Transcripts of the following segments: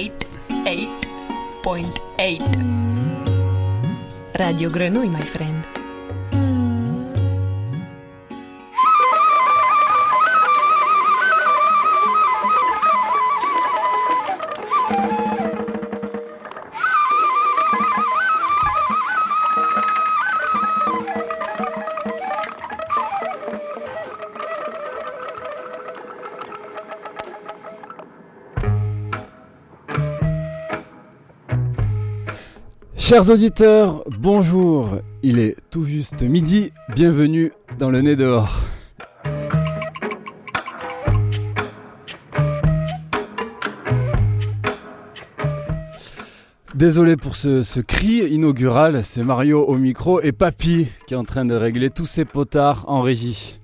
88.8. Radio Grenouille, my friend. Chers auditeurs, bonjour. Il est tout juste midi. Bienvenue dans le nez dehors. Désolé pour ce, cri inaugural, c'est Mario au micro et Papy qui est en train de régler tous ses potards en régie.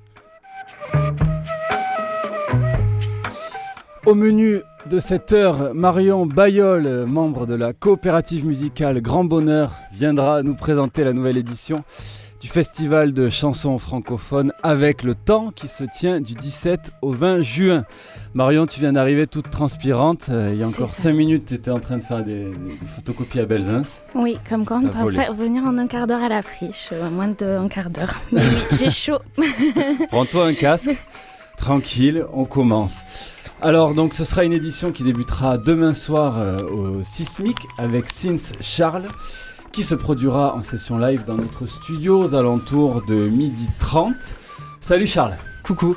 Au menu de cette heure, Marion Bayol, membre de la coopérative musicale Grand Bonheur, viendra nous présenter la nouvelle édition du festival de chansons francophones avec le temps qui se tient du 17 au 20 juin. Marion, tu viens d'arriver toute transpirante. Euh, il y a encore ça. 5 minutes, tu étais en train de faire des, des photocopies à Belzins. Oui, comme quoi on peut faire venir en un quart d'heure à la friche, euh, moins d'un quart d'heure. Mais oui, j'ai chaud. Prends-toi un casque, tranquille, on commence. Alors donc ce sera une édition qui débutera demain soir euh, au Sismic avec Sins Charles qui se produira en session live dans notre studio aux alentours de midi 30. Salut Charles, Coucou.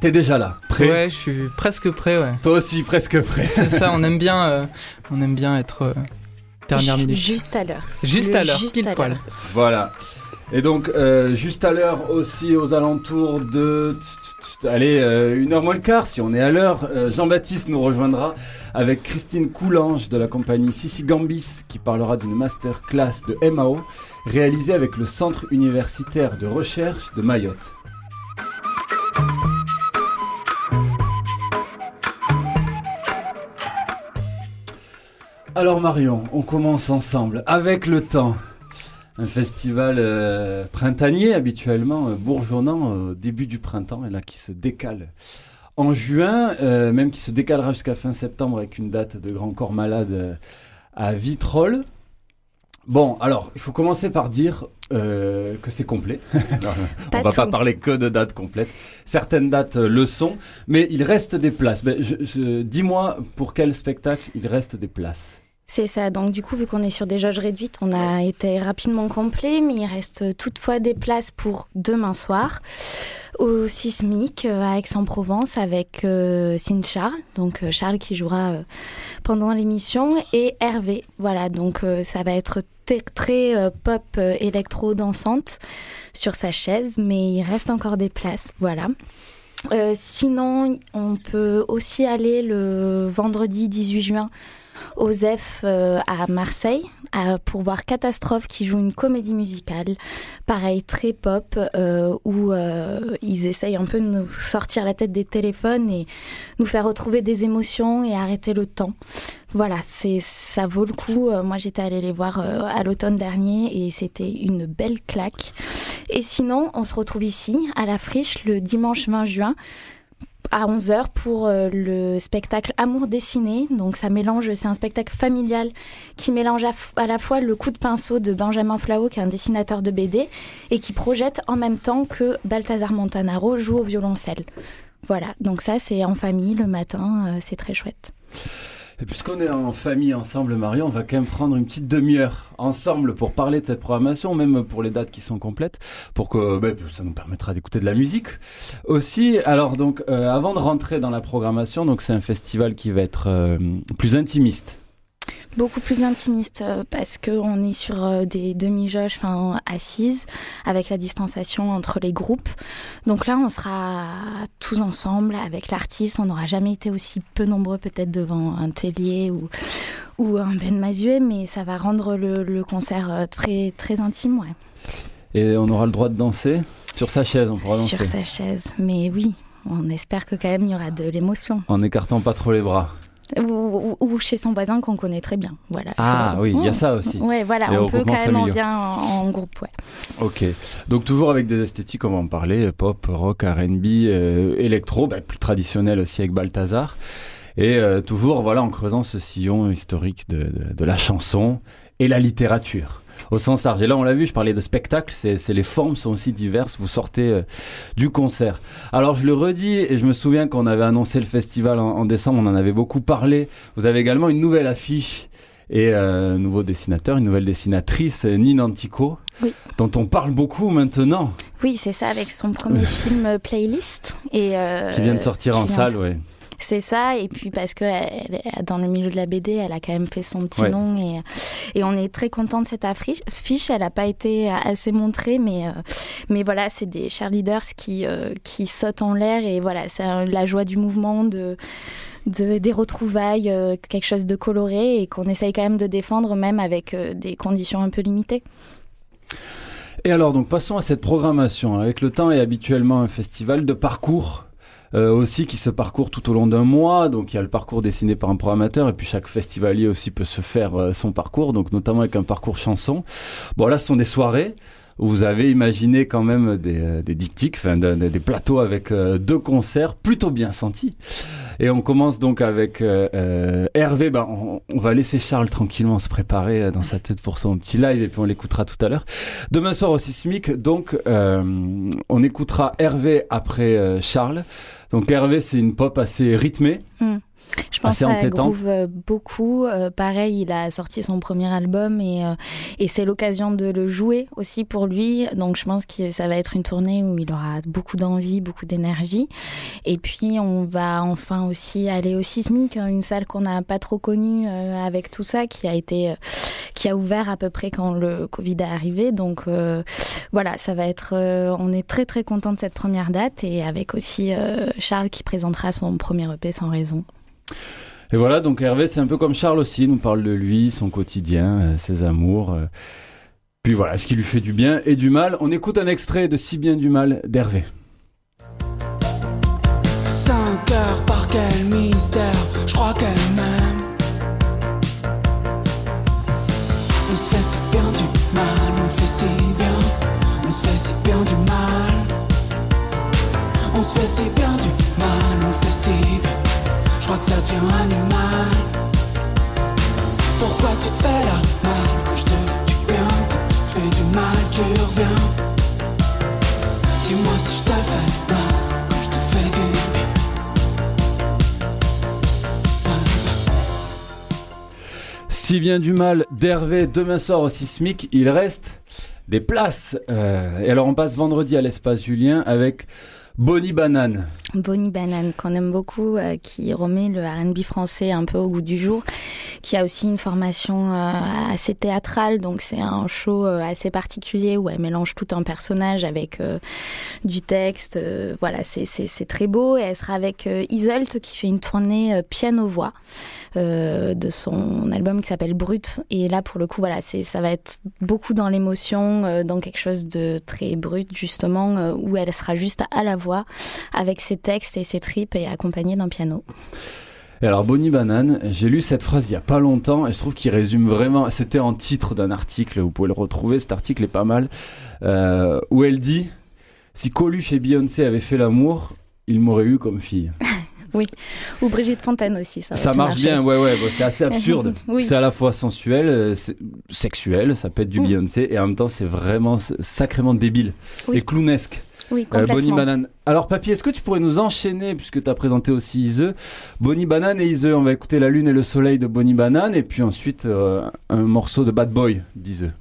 t'es déjà là, prêt? Ouais, je suis presque prêt, ouais. Toi aussi presque prêt. C'est ça, on aime bien, euh, on aime bien être euh, dernière minute. Juste à l'heure. Juste Le à l'heure, juste pile à poil. l'heure. Voilà. Et donc, euh, juste à l'heure aussi, aux alentours de... Allez, euh, une heure moins le quart, si on est à l'heure, euh, Jean-Baptiste nous rejoindra avec Christine Coulange de la compagnie Sissi Gambis qui parlera d'une masterclass de MAO réalisée avec le Centre universitaire de recherche de Mayotte. Alors Marion, on commence ensemble avec le temps. Un festival euh, printanier habituellement, euh, bourgeonnant au début du printemps et là qui se décale en juin, euh, même qui se décalera jusqu'à fin septembre avec une date de Grand Corps Malade euh, à Vitrolles. Bon, alors, il faut commencer par dire euh, que c'est complet. On va pas parler que de dates complètes. Certaines dates euh, le sont, mais il reste des places. Ben, je- je- Dis-moi pour quel spectacle il reste des places. C'est ça. Donc du coup, vu qu'on est sur des jauges réduites, on a été rapidement complet, mais il reste toutefois des places pour demain soir au Sismic euh, à Aix-en-Provence avec euh, Sin Charles, donc euh, Charles qui jouera euh, pendant l'émission et Hervé. Voilà, donc euh, ça va être très euh, pop euh, électro dansante sur sa chaise, mais il reste encore des places. Voilà. Euh, sinon, on peut aussi aller le vendredi 18 juin ZEF euh, à Marseille pour voir Catastrophe qui joue une comédie musicale, pareil très pop, euh, où euh, ils essayent un peu de nous sortir la tête des téléphones et nous faire retrouver des émotions et arrêter le temps. Voilà, c'est ça vaut le coup. Moi, j'étais allée les voir à l'automne dernier et c'était une belle claque. Et sinon, on se retrouve ici à la Friche le dimanche 20 juin à 11h pour euh, le spectacle Amour dessiné. Donc ça mélange, c'est un spectacle familial qui mélange à, à la fois le coup de pinceau de Benjamin Flao, qui est un dessinateur de BD, et qui projette en même temps que Balthazar Montanaro joue au violoncelle. Voilà, donc ça c'est en famille le matin, euh, c'est très chouette. Et puisqu'on est en famille ensemble, Marion, on va quand même prendre une petite demi-heure ensemble pour parler de cette programmation, même pour les dates qui sont complètes, pour que ben, ça nous permettra d'écouter de la musique aussi. Alors donc, euh, avant de rentrer dans la programmation, donc c'est un festival qui va être euh, plus intimiste. Beaucoup plus intimiste euh, parce qu'on est sur euh, des demi-jauges enfin, assises avec la distanciation entre les groupes. Donc là, on sera tous ensemble avec l'artiste. On n'aura jamais été aussi peu nombreux peut-être devant un Tellier ou, ou un Ben Mazuet, mais ça va rendre le, le concert euh, très, très intime. Ouais. Et on aura le droit de danser sur sa chaise, on pourra danser. Sur sa chaise. Mais oui, on espère que quand même il y aura de l'émotion. En écartant pas trop les bras. Ou, chez son voisin qu'on connaît très bien. Voilà. Ah oui, il y a ça aussi. Ouais, voilà, Les on peut quand même en bien en, en groupe, ouais. Ok. Donc toujours avec des esthétiques, on va en parler, pop, rock, R&B, euh, électro, bah, plus traditionnel aussi avec Balthazar. Et euh, toujours, voilà, en creusant ce sillon historique de, de, de la chanson et la littérature au sens large. Et là, on l'a vu, je parlais de spectacle, c'est les formes sont aussi diverses. Vous sortez euh, du concert. Alors, je le redis, et je me souviens qu'on avait annoncé le festival en, en, décembre, on en avait beaucoup parlé. Vous avez également une nouvelle affiche et euh, un nouveau dessinateur, une nouvelle dessinatrice, Nina Antico, oui. dont on parle beaucoup maintenant. Oui, c'est ça, avec son premier film euh, Playlist. Et, euh, qui vient de sortir en salle, oui. C'est ça, et puis parce que elle, dans le milieu de la BD, elle a quand même fait son petit Ouais. nom, et, et on est très content de cette affiche. Fiche, elle n'a pas été assez montrée, mais, euh, mais voilà, c'est des cheerleaders qui, euh, qui sautent en l'air, et voilà, c'est euh, la joie du mouvement, de, de, des retrouvailles, euh, quelque chose de coloré, et qu'on essaye quand même de défendre, même avec euh, des conditions un peu limitées. Et alors, donc, passons à cette programmation. Avec le temps et habituellement un festival de parcours. Euh, aussi qui se parcourt tout au long d'un mois, donc il y a le parcours dessiné par un programmateur et puis chaque festivalier aussi peut se faire euh, son parcours, donc notamment avec un parcours chanson. Bon là ce sont des soirées où vous avez imaginé quand même des, euh, des diptyques, enfin de- de- des plateaux avec euh, deux concerts plutôt bien sentis. Et on commence donc avec euh, Hervé. Ben, on, va laisser Charles tranquillement se préparer dans sa tête pour son petit live et puis on l'écoutera tout à l'heure. Demain soir au Sismic, donc euh, on écoutera Hervé après Charles. Donc Hervé, c'est une pop assez rythmée. Je pense Assez que ça entêtante. groove euh, beaucoup. Euh, pareil, il a sorti son premier album et, euh, et c'est l'occasion de le jouer aussi pour lui. Donc je pense que ça va être une tournée où il aura beaucoup d'envie, beaucoup d'énergie. Et puis on va enfin aussi aller au Sismic, hein, une salle qu'on n'a pas trop connue euh, avec tout ça, qui a été, qui a ouvert à peu près quand le Covid est arrivé. Donc voilà, ça va être. on est très très content de cette première date et avec aussi Charles qui présentera son premier EP sans raison. Et voilà, donc Hervé, c'est un peu comme Charles aussi, nous parle de lui, son quotidien, euh, ses amours. euh, puis voilà, ce qui lui fait du bien et du mal. On écoute un extrait de Si bien du mal d'Hervé. 5 heures par quel mystère Je crois qu'elle bien du mal d'Hervé, demain soir au Sismic, il reste des places. Euh, et alors on passe vendredi à l'espace Julien avec Bonnie Banane. Bonnie Banane, qu'on aime beaucoup, euh, qui remet le RB français un peu au goût du jour, qui a aussi une formation euh, assez théâtrale, donc c'est un show euh, assez particulier où elle mélange tout un personnage avec du texte. voilà, c'est- très beau. Et elle sera avec Isolt qui fait une tournée piano-voix de son album qui s'appelle Brut. Et là, pour le coup, voilà, ça va être beaucoup dans l'émotion, dans quelque chose de très brut, justement, où elle sera juste à la voix avec ses textes et ses tripes et accompagnée d'un piano. Et alors Bonnie Banane, j'ai lu cette phrase il y a pas longtemps et je trouve qu'il résume vraiment. C'était en titre d'un article, vous pouvez le retrouver. Cet article est pas mal, euh, où elle dit si Coluche et Beyoncé avaient fait l'amour, ils m'auraient eu comme fille. Ou Brigitte Fontaine aussi, ça. Marche bien, ouais, ouais. bon, c'est assez absurde. Oui. C'est à la fois sensuel, euh, sexuel, ça peut être du Mm. Beyoncé, et en même temps, c'est vraiment sacrément débile Oui. et clownesque. Oui, Euh, complètement. Bonnie Banane. Alors, Papy, est-ce que tu pourrais nous enchaîner, puisque tu as présenté aussi Iseux Bonnie Banane et Iseux, on va écouter La Lune et le Soleil de Bonnie Banane, et puis ensuite euh, un morceau de Bad Boy d'Iseux.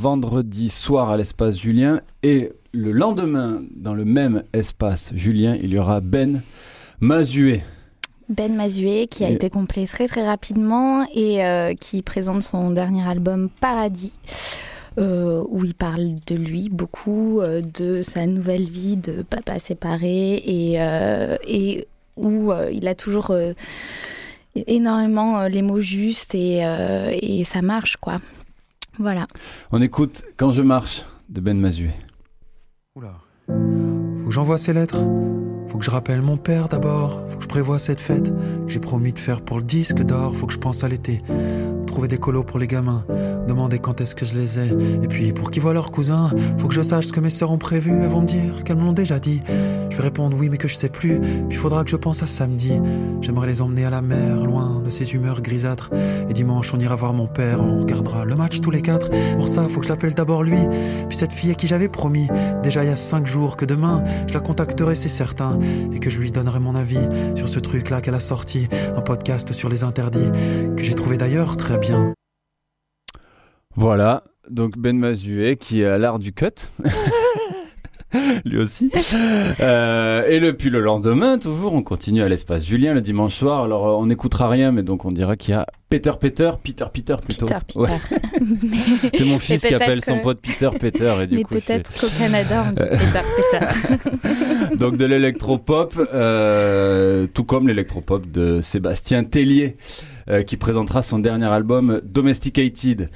Vendredi soir à l'espace Julien. Et le lendemain, dans le même espace Julien, il y aura Ben Mazué. Ben Mazué, qui a Et- été complet très très rapidement et euh, qui présente son dernier album Paradis, euh, où il parle de lui beaucoup, euh, de sa nouvelle vie de papa séparé et, et où il a toujours énormément les mots justes et, et ça marche quoi. Voilà. On écoute Quand je marche de Ben Mazué. Oula. Faut que j'envoie ces lettres. Faut que je rappelle mon père d'abord. Faut que je prévoie cette fête que j'ai promis de faire pour le disque d'or. Faut que je pense à l'été. Trouver des colos pour les gamins. Demander quand est-ce que je les ai. Et puis pour qu'ils voient leurs cousins, faut que je sache ce que mes sœurs ont prévu. Elles vont me dire qu'elles me l'ont déjà dit. Je vais répondre oui, mais que je sais plus. Puis faudra que je pense à samedi. J'aimerais les emmener à la mer, loin de ces humeurs grisâtres. Et dimanche, on ira voir mon père. On regardera le match tous les quatre. Pour ça, faut que je l'appelle d'abord lui. Puis cette fille à qui j'avais promis, déjà il y a cinq jours, que demain je la contacterai, c'est certain, et que je lui donnerai mon avis sur ce truc-là qu'elle a sorti, un podcast sur les interdits, que j'ai trouvé d'ailleurs très bien. Voilà, donc Ben Mazué qui est à l'art du cut. Lui aussi. Euh, et le, puis le lendemain, toujours, on continue à l'espace Julien le dimanche soir. Alors, euh, on n'écoutera rien, mais donc on dira qu'il y a Peter Peter, Peter Peter plutôt. Peter, Peter. Ouais. C'est mon fils qui peut-être appelle son pote Peter Peter. Et du Mais je fais- peut-être qu'au Canada, on dit. Peter, Peter. Donc de l'électropop, euh, tout comme l'électropop de Sébastien Tellier, qui présentera son dernier album Domesticated,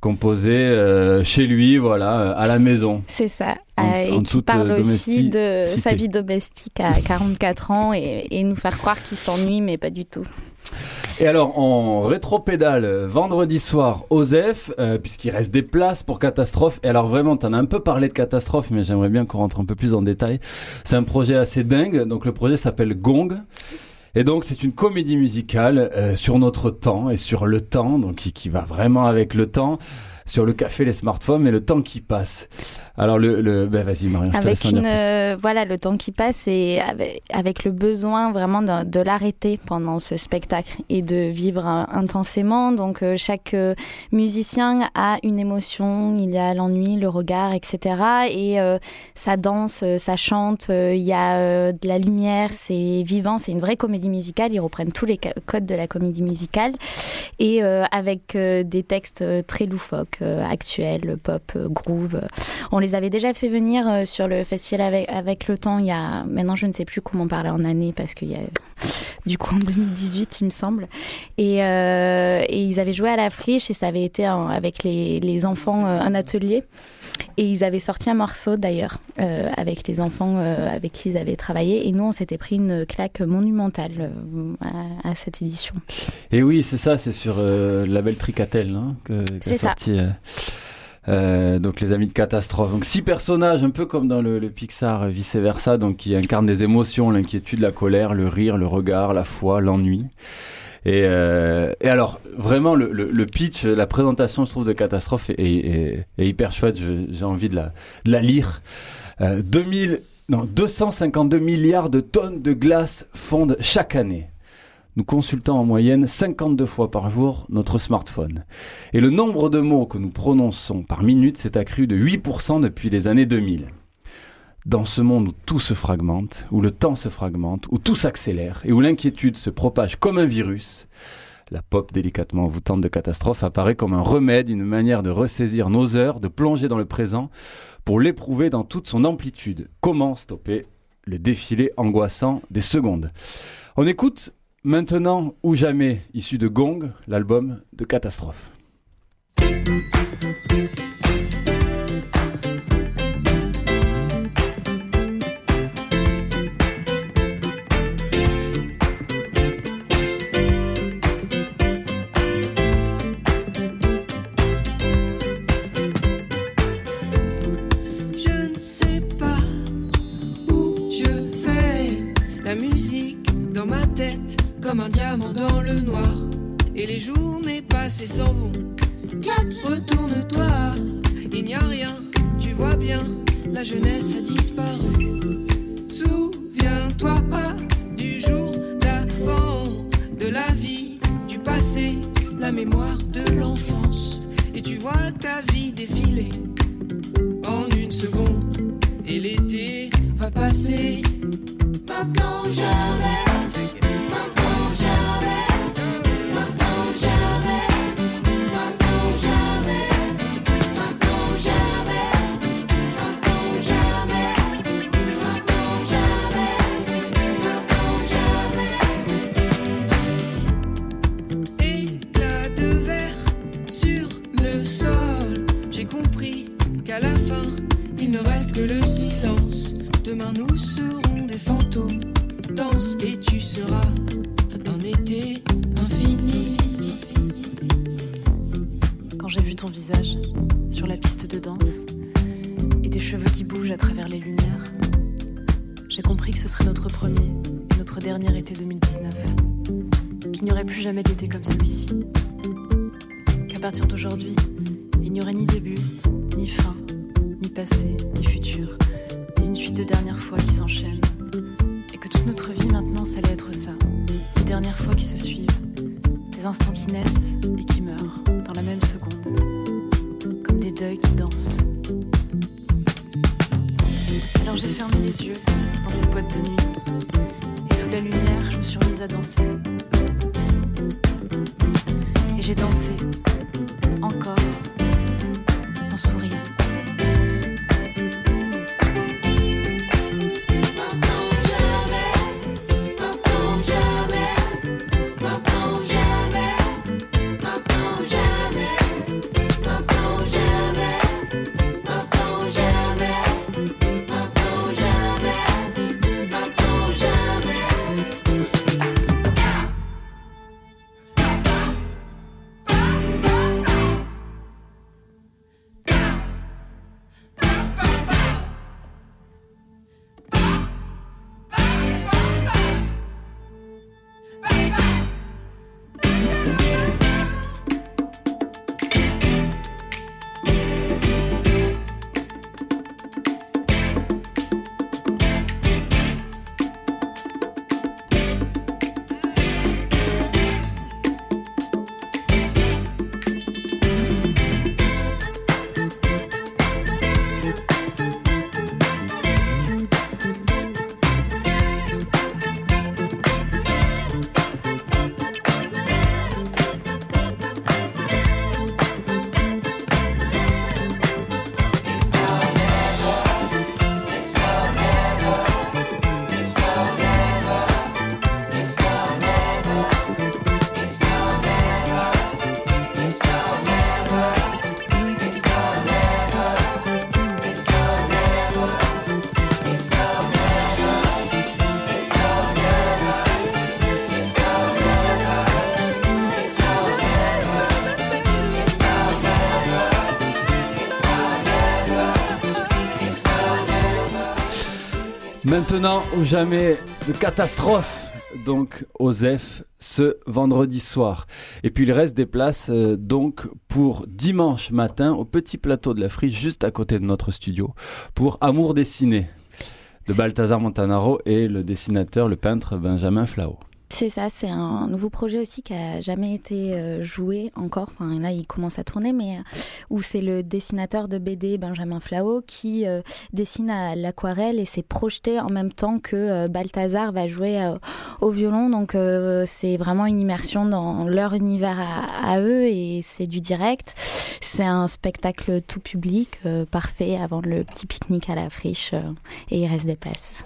composé euh, chez lui, voilà, euh, à la maison. C'est ça. En- Euh, et qui toute, parle euh, aussi de sa vie domestique à 44 ans et, et nous faire croire qu'il s'ennuie, mais pas du tout. Et alors, en rétro-pédale, euh, vendredi soir, Osef, euh, puisqu'il reste des places pour Catastrophe. Et alors, vraiment, t'en as un peu parlé de Catastrophe, mais j'aimerais bien qu'on rentre un peu plus en détail. C'est un projet assez dingue. Donc, le projet s'appelle Gong. Et donc, c'est une comédie musicale euh, sur notre temps et sur le temps, donc qui, qui va vraiment avec le temps, sur le café, les smartphones et le temps qui passe. Alors, le, le ben, vas-y, Marion, Avec une, euh, voilà, le temps qui passe et avec, avec le besoin vraiment de, de l'arrêter pendant ce spectacle et de vivre euh, intensément. Donc, euh, chaque musicien a une émotion. Il y a l'ennui, le regard, etc. Et euh, ça danse, ça chante. Il y a de la lumière. C'est vivant. C'est une vraie comédie musicale. Ils reprennent tous les codes de la comédie musicale et euh, avec euh, des textes très loufoques. euh, actuelle, pop, groove. On les avait déjà fait venir euh, sur le festival avec, avec le temps. Il y a maintenant, je ne sais plus comment parler en année parce qu'il y a du coup en 2018, il me semble. Et, euh, et ils avaient joué à la friche et ça avait été un- avec les, les enfants euh, un atelier. Et ils avaient sorti un morceau d'ailleurs euh, avec les enfants avec qui ils avaient travaillé. Et nous, on s'était pris une claque monumentale à, à cette édition. Et oui, c'est ça, c'est sur euh, le label Tricatel hein, que qu'a C'est ça. sorti. euh, euh, donc les amis de catastrophe. Donc six personnages, un peu comme dans le, le Pixar, euh, vice versa, donc qui incarnent des émotions, l'inquiétude, la colère, le rire, le regard, la foi, l'ennui. Et, euh, et alors vraiment le, le, le pitch, la présentation, je trouve de catastrophe est, est- est hyper chouette. J'ai envie de la, de la lire. Euh, 2000, non, 252 milliards de tonnes de glace fondent chaque année nous consultons en moyenne 52 fois par jour notre smartphone. Et le nombre de mots que nous prononçons par minute s'est accru de 8% depuis les années 2000. Dans ce monde où tout se fragmente, où le temps se fragmente, où tout s'accélère et où l'inquiétude se propage comme un virus, la pop délicatement envoûtante de catastrophe apparaît comme un remède, une manière de ressaisir nos heures, de plonger dans le présent pour l'éprouver dans toute son amplitude. Comment stopper le défilé angoissant des secondes? On écoute Maintenant ou jamais, issu de Gong, l'album de Catastrophe. Maintenant ou jamais de catastrophe. Donc Osef ce vendredi soir. Et puis il reste des places euh, donc pour dimanche matin au petit plateau de la Friche juste à côté de notre studio pour Amour dessiné de Balthazar Montanaro et le dessinateur, le peintre Benjamin Flao. C'est ça, c'est un nouveau projet aussi qui a jamais été euh, joué encore. Enfin, là, il commence à tourner, mais euh, où c'est le dessinateur de BD Benjamin Flao qui euh, dessine à l'aquarelle et s'est projeté en même temps que Balthazar va jouer au violon. Donc, c'est vraiment une immersion dans leur univers à, eux et c'est du direct. C'est un spectacle tout public, parfait avant le petit pique-nique à la friche et il reste des places.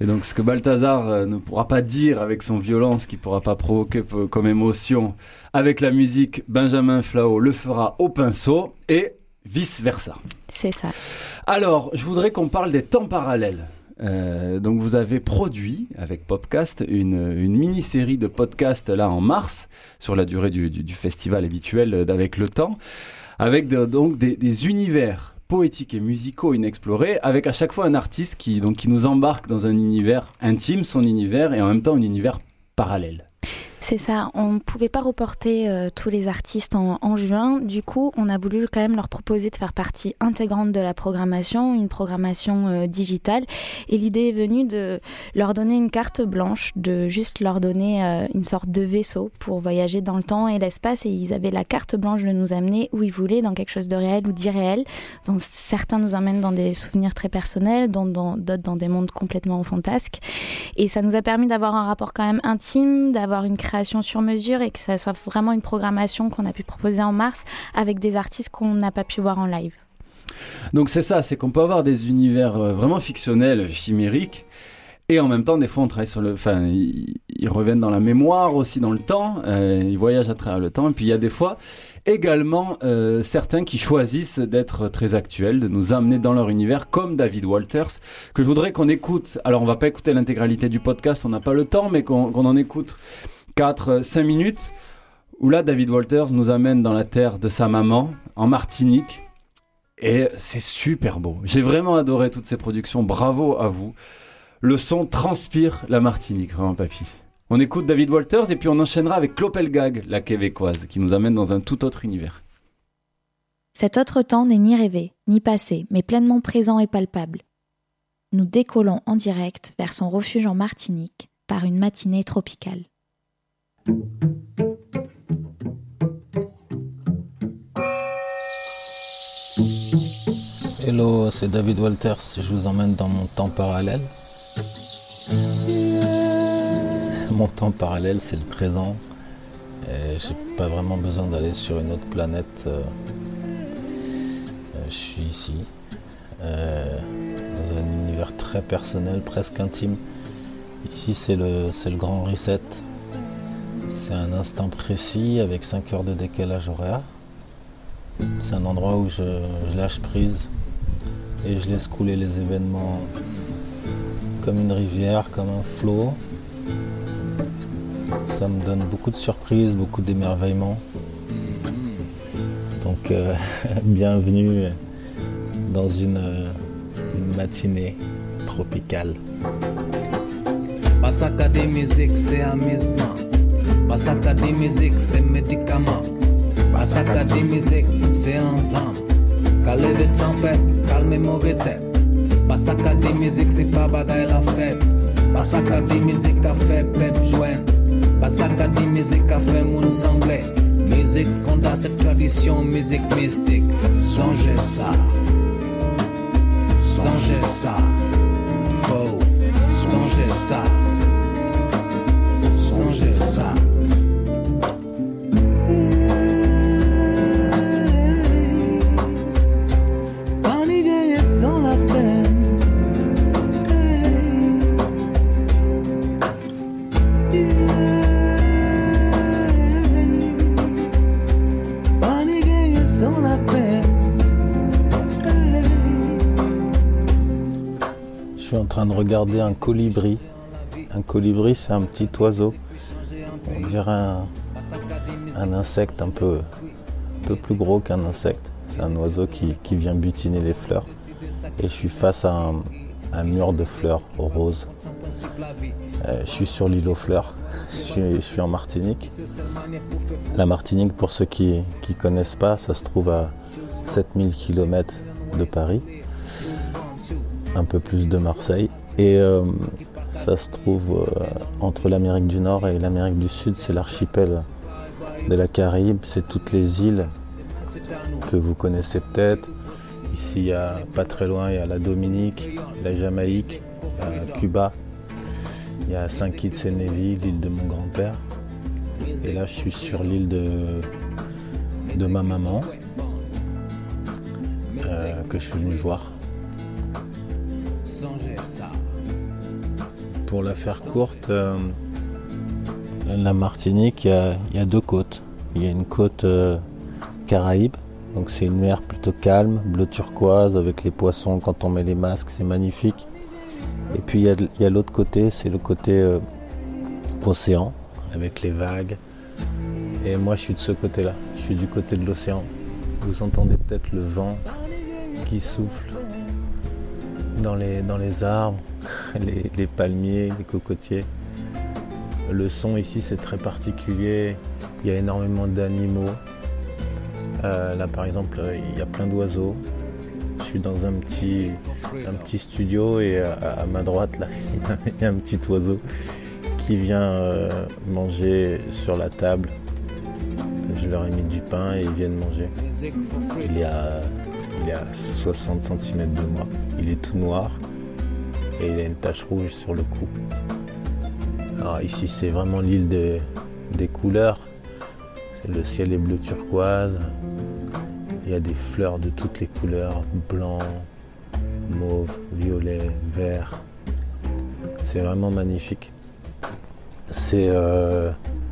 Et donc ce que Balthazar euh, ne pourra pas dire avec son violence, qui pourra pas provoquer p- comme émotion avec la musique, Benjamin Flao le fera au pinceau et vice versa. C'est ça. Alors, je voudrais qu'on parle des temps parallèles. Euh, donc vous avez produit avec Popcast une, une mini-série de podcasts là en mars sur la durée du, du- du festival habituel d'Avec le temps, avec de- donc des, des univers poétiques et musicaux inexplorés, avec à chaque fois un artiste qui, donc, qui nous embarque dans un univers intime, son univers, et en même temps un univers parallèle. C'est ça, on ne pouvait pas reporter euh, tous les artistes en, juin. Du coup, on a voulu quand même leur proposer de faire partie intégrante de la programmation, une programmation euh, digitale. Et l'idée est venue de leur donner une carte blanche, de juste leur donner euh, une sorte de vaisseau pour voyager dans le temps et l'espace. Et ils avaient la carte blanche de nous amener où ils voulaient, dans quelque chose de réel ou d'irréel. Donc certains nous emmènent dans des souvenirs très personnels, dans- dans- d'autres dans des mondes complètement fantasques. Et ça nous a permis d'avoir un rapport quand même intime, d'avoir une création sur mesure et que ça soit vraiment une programmation qu'on a pu proposer en mars avec des artistes qu'on n'a pas pu voir en live. Donc c'est ça, c'est qu'on peut avoir des univers euh, vraiment fictionnels, chimériques, et en même temps, des fois, on travaille sur le. Enfin, ils, reviennent dans la mémoire aussi, dans le temps, euh, ils voyagent à travers le temps, et puis il y a des fois également euh, certains qui choisissent d'être très actuels, de nous amener dans leur univers, comme David Walters, que je voudrais qu'on écoute. Alors, on va pas écouter l'intégralité du podcast, on n'a pas le temps, mais qu'on en écoute 4-5 minutes, où là, David Walters nous amène dans la terre de sa maman, en Martinique. Et c'est super beau. J'ai vraiment adoré toutes ces productions. Bravo à vous. Le son transpire la Martinique, vraiment, papy. On écoute David Walters et puis on enchaînera avec Clopelgag, la québécoise, qui nous amène dans un tout autre univers. Cet autre temps n'est ni rêvé, ni passé, mais pleinement présent et palpable. Nous décollons en direct vers son refuge en Martinique par une matinée tropicale. Hello, c'est David Walters. Je vous emmène dans mon temps parallèle. Mon temps parallèle, c'est le présent. Et j'ai pas vraiment besoin d'aller sur une autre planète. Euh, euh, je suis ici, euh, dans un univers très personnel, presque intime. Ici, c'est le, c'est le grand reset. C'est un instant précis avec 5 heures de décalage horaire. C'est un endroit où je, lâche prise et je laisse couler les événements comme une rivière, comme un flot. Ça me donne beaucoup de surprises, beaucoup d'émerveillement. Donc euh, bienvenue dans une, euh, matinée tropicale. Basaka de musique, c'est médicament. Basaka de musique, c'est ensemble. Calmer de tempête, calmer mauvais tête. Basaka de musique, c'est pas bagaille la fête. Basaka de musique a fait bête joindre. Basaka de musique a fait moun semblé. Musique fonda cette tradition, musique mystique. Songez ça. Songez ça. Faux. Songez ça. Regarder un colibri. Un colibri, c'est un petit oiseau. On dirait un, insecte un peu, un peu plus gros qu'un insecte. C'est un oiseau qui, qui vient butiner les fleurs. Et je suis face à un, un mur de fleurs roses. Euh, je suis sur l'île aux fleurs. Je suis, je suis en Martinique. La Martinique, pour ceux qui ne connaissent pas, ça se trouve à 7000 km de Paris, un peu plus de Marseille. Et euh, ça se trouve euh, entre l'Amérique du Nord et l'Amérique du Sud. C'est l'archipel de la Caraïbe. C'est toutes les îles que vous connaissez peut-être. Ici, il y a pas très loin, il y a la Dominique, la Jamaïque, euh, Cuba. Il y a Saint-Kitts-et-Nevis, l'île de mon grand-père. Et là, je suis sur l'île de, ma maman, que je suis venu voir. Pour la faire courte, euh, la Martinique, il y, a, deux côtes. Il y a une côte euh, Caraïbe, donc c'est une mer plutôt calme, bleu turquoise avec les poissons quand on met les masques, c'est magnifique. Et puis il y a, il y a l'autre côté, c'est le côté euh, océan avec les vagues. Et moi je suis de ce côté-là, je suis du côté de l'océan. Vous entendez peut-être le vent qui souffle dans les, dans les arbres, les, palmiers, les cocotiers. Le son ici c'est très particulier, il y a énormément d'animaux. Euh, là par exemple il y a plein d'oiseaux. Je suis dans un petit, un petit studio et à, à ma droite là il y a un petit oiseau qui vient euh, manger sur la table. Je leur ai mis du pain et ils viennent manger. Il est à, il est à 60 cm de moi. Il est tout noir et il a une tache rouge sur le cou. Alors ici c'est vraiment l'île des, couleurs. Le ciel est bleu turquoise. Il y a des fleurs de toutes les couleurs, blanc, mauve, violet, vert. C'est vraiment magnifique. C'est euh,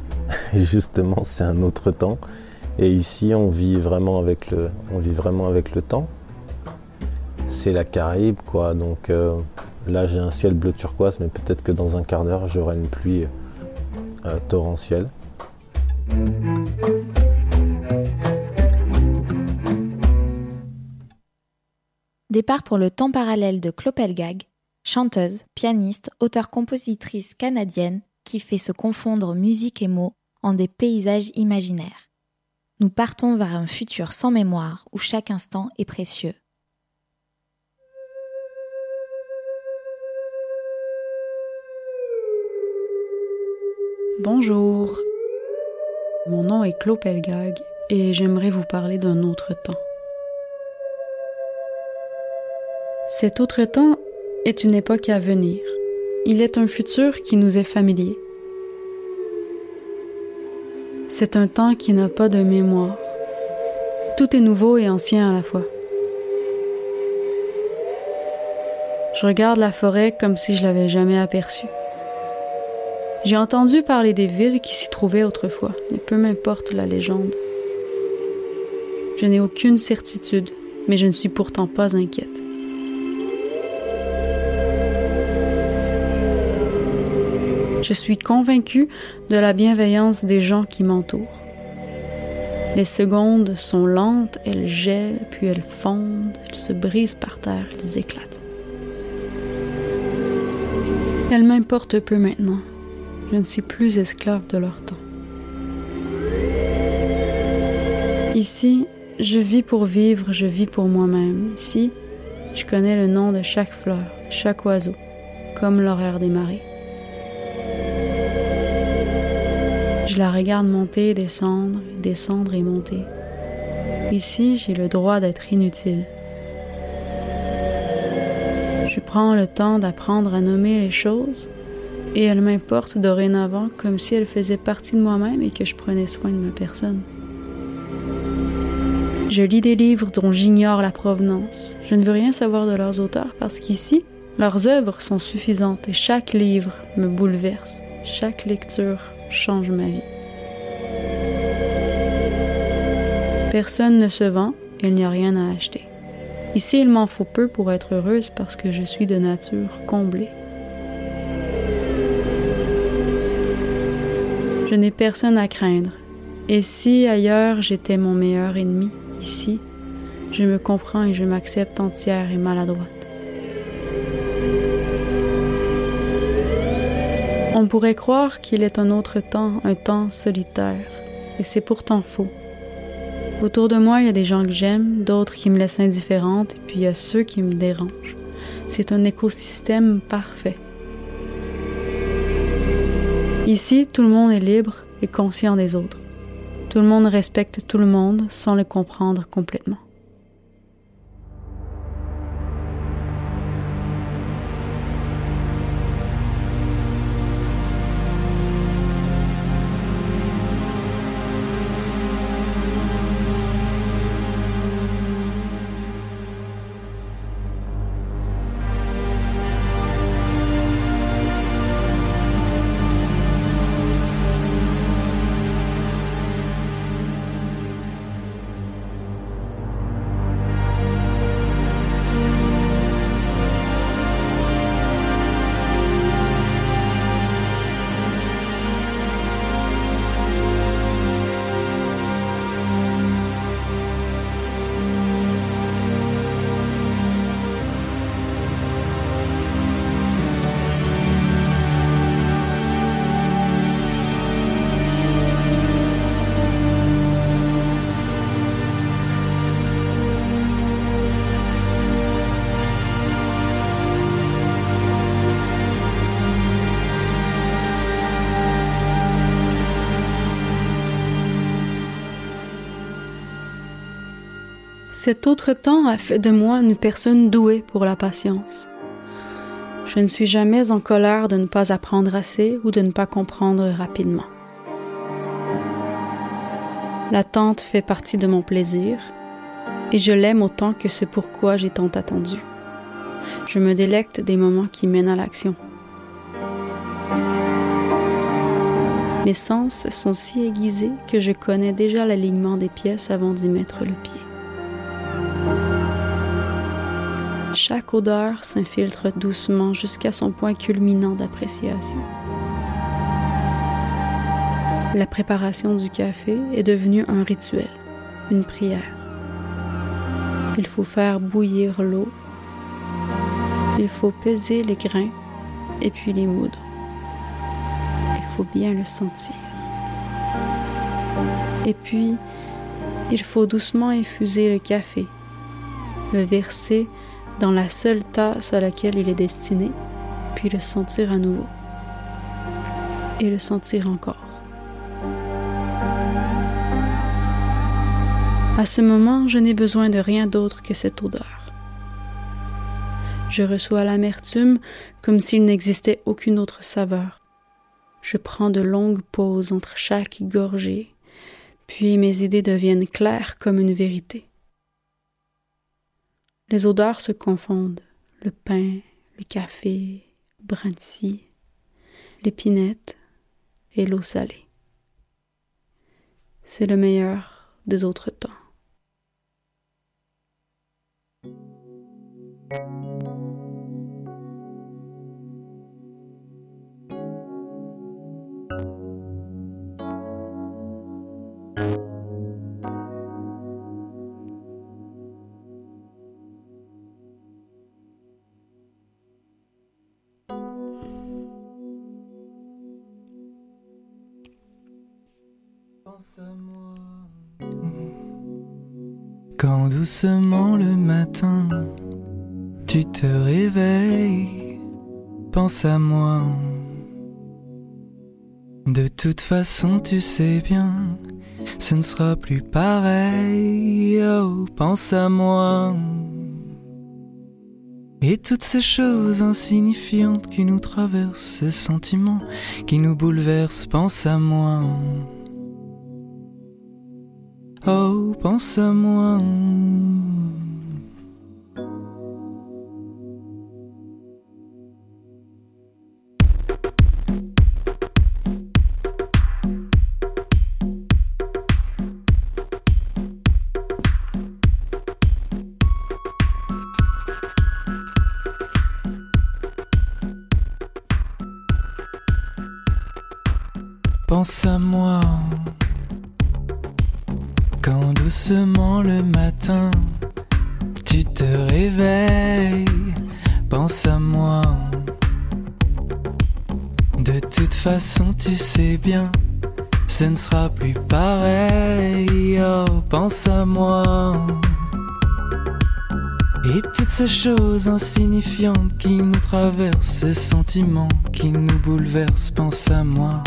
justement c'est un autre temps. Et ici on vit vraiment avec le, temps. C'est la Caraïbe quoi. Donc euh, là j'ai un ciel bleu turquoise, mais peut-être que dans un quart d'heure j'aurai une pluie euh, torrentielle. Départ pour le temps parallèle de Clopelgag, chanteuse, pianiste, auteure-compositrice canadienne qui fait se confondre musique et mots en des paysages imaginaires. Nous partons vers un futur sans mémoire où chaque instant est précieux. Bonjour. Mon nom est Claude Pelgag et j'aimerais vous parler d'un autre temps. Cet autre temps est une époque à venir. Il est un futur qui nous est familier. C'est un temps qui n'a pas de mémoire. Tout est nouveau et ancien à la fois. Je regarde la forêt comme si je l'avais jamais aperçue. J'ai entendu parler des villes qui s'y trouvaient autrefois, mais peu m'importe la légende. Je n'ai aucune certitude, mais je ne suis pourtant pas inquiète. Je suis convaincue de la bienveillance des gens qui m'entourent. Les secondes sont lentes, elles gèlent, puis elles fondent, elles se brisent par terre, elles éclatent. Elles m'importent peu maintenant. Je ne suis plus esclave de leur temps. Ici, je vis pour vivre, je vis pour moi-même. Ici, je connais le nom de chaque fleur, chaque oiseau, comme l'horaire des marées. Je la regarde monter, descendre, descendre et monter. Ici, j'ai le droit d'être inutile. Je prends le temps d'apprendre à nommer les choses et elles m'importent dorénavant comme si elles faisaient partie de moi-même et que je prenais soin de ma personne. Je lis des livres dont j'ignore la provenance. Je ne veux rien savoir de leurs auteurs parce qu'ici, leurs œuvres sont suffisantes et chaque livre me bouleverse. Chaque lecture change ma vie. Personne ne se vend, il n'y a rien à acheter. Ici, il m'en faut peu pour être heureuse parce que je suis de nature comblée. Je n'ai personne à craindre. Et si ailleurs j'étais mon meilleur ennemi, ici, je me comprends et je m'accepte entière et maladroite. On pourrait croire qu'il est un autre temps, un temps solitaire, et c'est pourtant faux. Autour de moi, il y a des gens que j'aime, d'autres qui me laissent indifférente, et puis il y a ceux qui me dérangent. C'est un écosystème parfait. Ici, tout le monde est libre et conscient des autres. Tout le monde respecte tout le monde sans le comprendre complètement. Cet autre temps a fait de moi une personne douée pour la patience. Je ne suis jamais en colère de ne pas apprendre assez ou de ne pas comprendre rapidement. L'attente fait partie de mon plaisir et je l'aime autant que ce pourquoi j'ai tant attendu. Je me délecte des moments qui mènent à l'action. Mes sens sont si aiguisés que je connais déjà l'alignement des pièces avant d'y mettre le pied. Chaque odeur s'infiltre doucement jusqu'à son point culminant d'appréciation. La préparation du café est devenue un rituel, une prière. Il faut faire bouillir l'eau. Il faut peser les grains et puis les moudre. Il faut bien le sentir. Et puis, il faut doucement infuser le café, le verser dans la seule tasse à laquelle il est destiné, puis le sentir à nouveau. Et le sentir encore. À ce moment, je n'ai besoin de rien d'autre que cette odeur. Je reçois l'amertume comme s'il n'existait aucune autre saveur. Je prends de longues pauses entre chaque gorgée, puis mes idées deviennent claires comme une vérité. Les odeurs se confondent. Le pain, le café, le scie, l'épinette et l'eau salée. C'est le meilleur des autres temps. Doucement le matin, tu te réveilles, pense à moi. De toute façon, tu sais bien, ce ne sera plus pareil. Oh, pense à moi. Et toutes ces choses insignifiantes qui nous traversent, ces sentiments qui nous bouleversent, pense à moi. Oh, pense à moi. Et toutes ces choses insignifiantes qui nous traversent, ces sentiments qui nous bouleversent, pense à moi.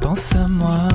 Pense à moi.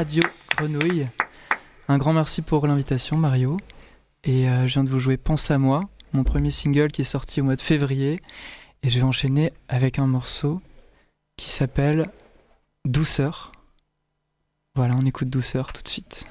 Radio Grenouille. Un grand merci pour l'invitation, Mario. Et euh, je viens de vous jouer Pense à moi, mon premier single qui est sorti au mois de février. Et je vais enchaîner avec un morceau qui s'appelle Douceur. Voilà, on écoute Douceur tout de suite.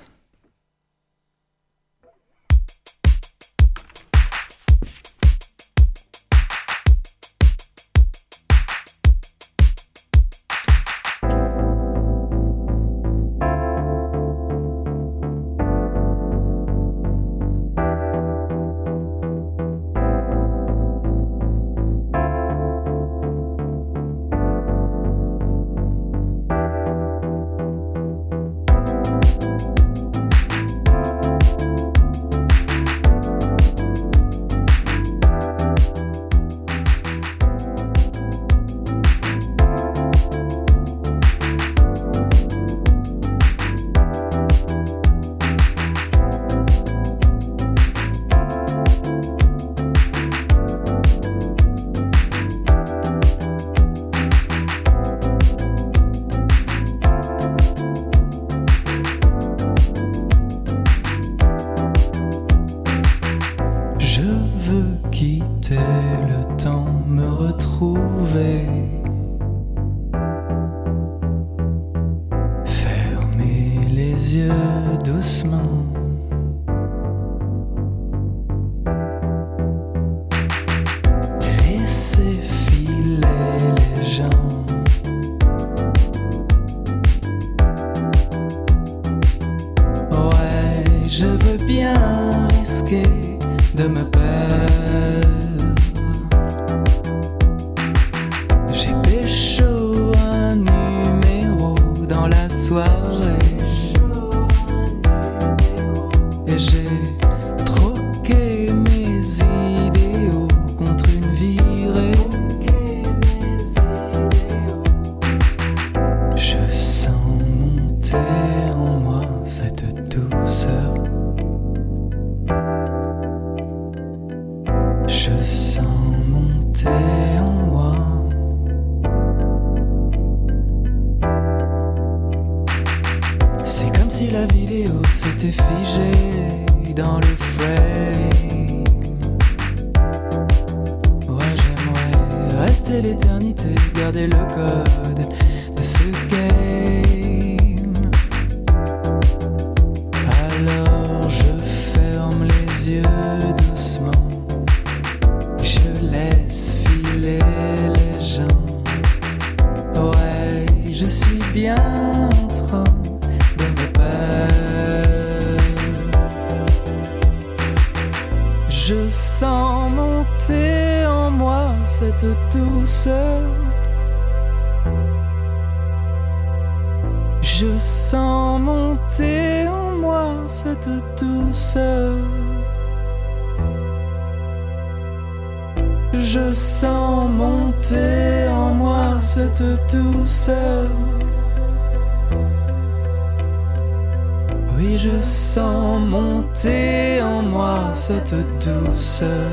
cette douceur.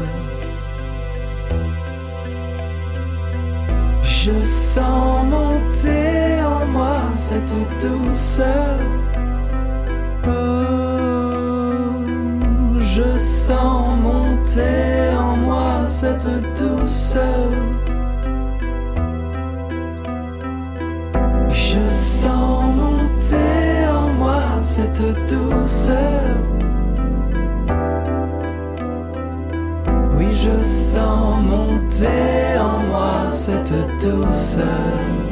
Je sens monter en moi cette douceur. Oh, je sens monter en moi cette douceur. Je sens monter en moi cette douceur. sens monter en moi cette douceur.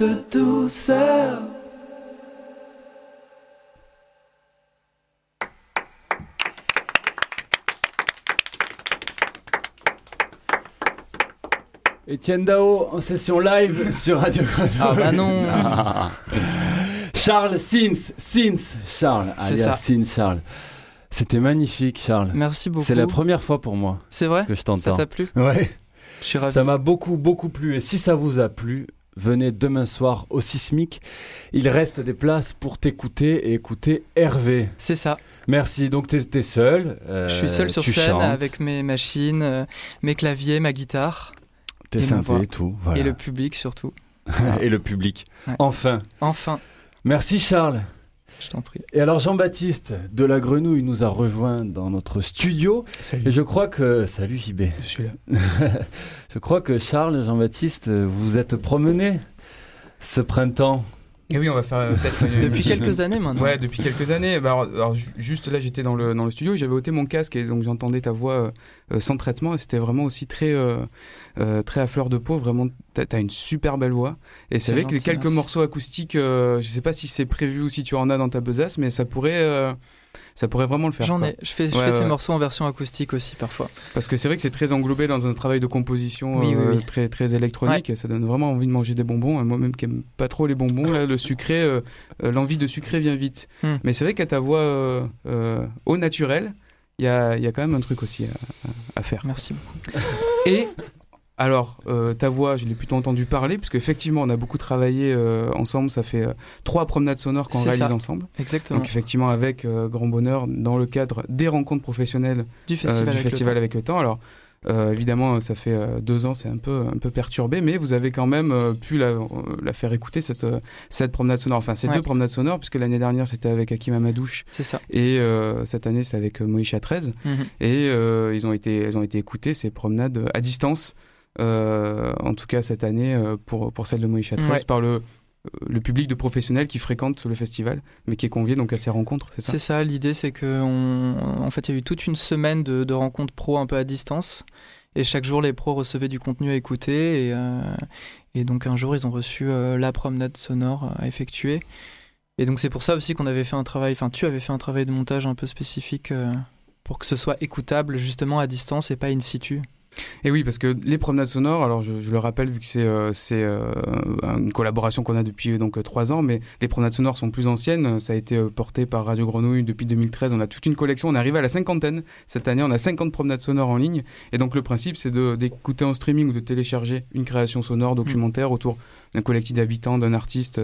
Cette douceur. Étienne Dao en session live sur Radio. Ah bah non. Charles Sins, Sins Charles, alias. Sins Charles. C'était magnifique, Charles. Merci beaucoup. C'est la première fois pour moi C'est vrai que je t'entends. Ça t'a plu Ouais. Je suis ravi. Ça m'a beaucoup, beaucoup plu. Et si ça vous a plu, venez demain soir au Sismic. Il reste des places pour t'écouter et écouter Hervé. C'est ça. Merci. Donc, t'es es seul. euh, Je suis seul sur tu scène chantes, avec mes machines, euh, mes claviers, ma guitare. tes synthés et tout. voilà. Et le public surtout. et le public. Ouais. Enfin. Enfin, Merci, Charles. Je t'en prie. Et alors Jean-Baptiste de la Grenouille nous a rejoint dans notre studio. Et je crois que... Salut JB. Je suis là. je crois que Charles, Jean-Baptiste, vous vous êtes promenés ce printemps. Et oui, on va faire euh, peut-être une- Depuis quelques années maintenant. Ouais, depuis quelques années. Bah, alors, alors, ju- juste là, j'étais dans le, dans le studio et j'avais ôté mon casque et donc j'entendais ta voix euh, euh, sans traitement et c'était vraiment aussi très, euh, euh, très à fleur de peau. Vraiment, t'as as une super belle voix. Et c'est vrai que les quelques merci. morceaux acoustiques, euh, je sais pas si c'est prévu ou si tu en as dans ta besace, mais ça pourrait, euh, ça pourrait vraiment le faire. J'en ai. Je fais, je Ouais, fais ouais, ces ouais. morceaux en version acoustique aussi parfois. Parce que c'est vrai que c'est très englobé dans un travail de composition Oui, euh, oui. très très électronique. Ça donne vraiment envie de manger des bonbons. Moi-même qui aime pas trop les bonbons, là, le sucré, euh, euh, l'envie de sucrer vient vite. Hmm. Mais c'est vrai qu'à ta voix euh, au naturel, il y a, il y a quand même un truc aussi à, à- à faire. Merci beaucoup. Et alors, euh, ta voix, je l'ai plutôt entendu parler, puisque effectivement, on a beaucoup travaillé euh, ensemble. Ça fait euh, trois promenades sonores qu'on réalise ça. ensemble. Exactement. Donc effectivement, avec euh, grand bonheur, dans le cadre des rencontres professionnelles Du euh, festival, du avec, le festival temps. avec le temps. Alors euh, évidemment, ça fait deux ans, c'est un peu un peu perturbé, mais vous avez quand même pu la, la faire écouter cette cette promenade sonore. Enfin, ces Ouais. deux promenades sonores, puisque l'année dernière c'était avec Hakim Amadouche. C'est ça. Et euh, cette année c'est avec Moïse 13 Mhm. Et euh, ils ont été elles ont été écoutées ces promenades à distance. Euh, en tout cas cette année euh, pour pour celle de Moïse 13 Ouais. par le euh, le public de professionnels qui fréquentent le festival, mais qui est convié donc à ces rencontres, c'est ça C'est ça, l'idée c'est que on... en fait il y a eu toute une semaine de, de rencontres pro un peu à distance et chaque jour les pros recevaient du contenu à écouter et, euh, et donc un jour ils ont reçu euh, la promenade sonore à effectuer et donc c'est pour ça aussi qu'on avait fait un travail, enfin tu avais fait un travail de montage un peu spécifique euh, pour que ce soit écoutable justement à distance et pas in situ. Et oui, parce que les promenades sonores, alors je, le rappelle vu que c'est euh, euh, une collaboration qu'on a depuis donc euh, trois ans, mais les promenades sonores sont plus anciennes. Ça a été porté par Radio Grenouille depuis 2013. On a toute une collection. On arrive à la cinquantaine cette année. On a 50 promenades sonores en ligne. Et donc le principe, c'est d'écouter en streaming ou de télécharger une création sonore documentaire autour d'un collectif d'habitants, d'un artiste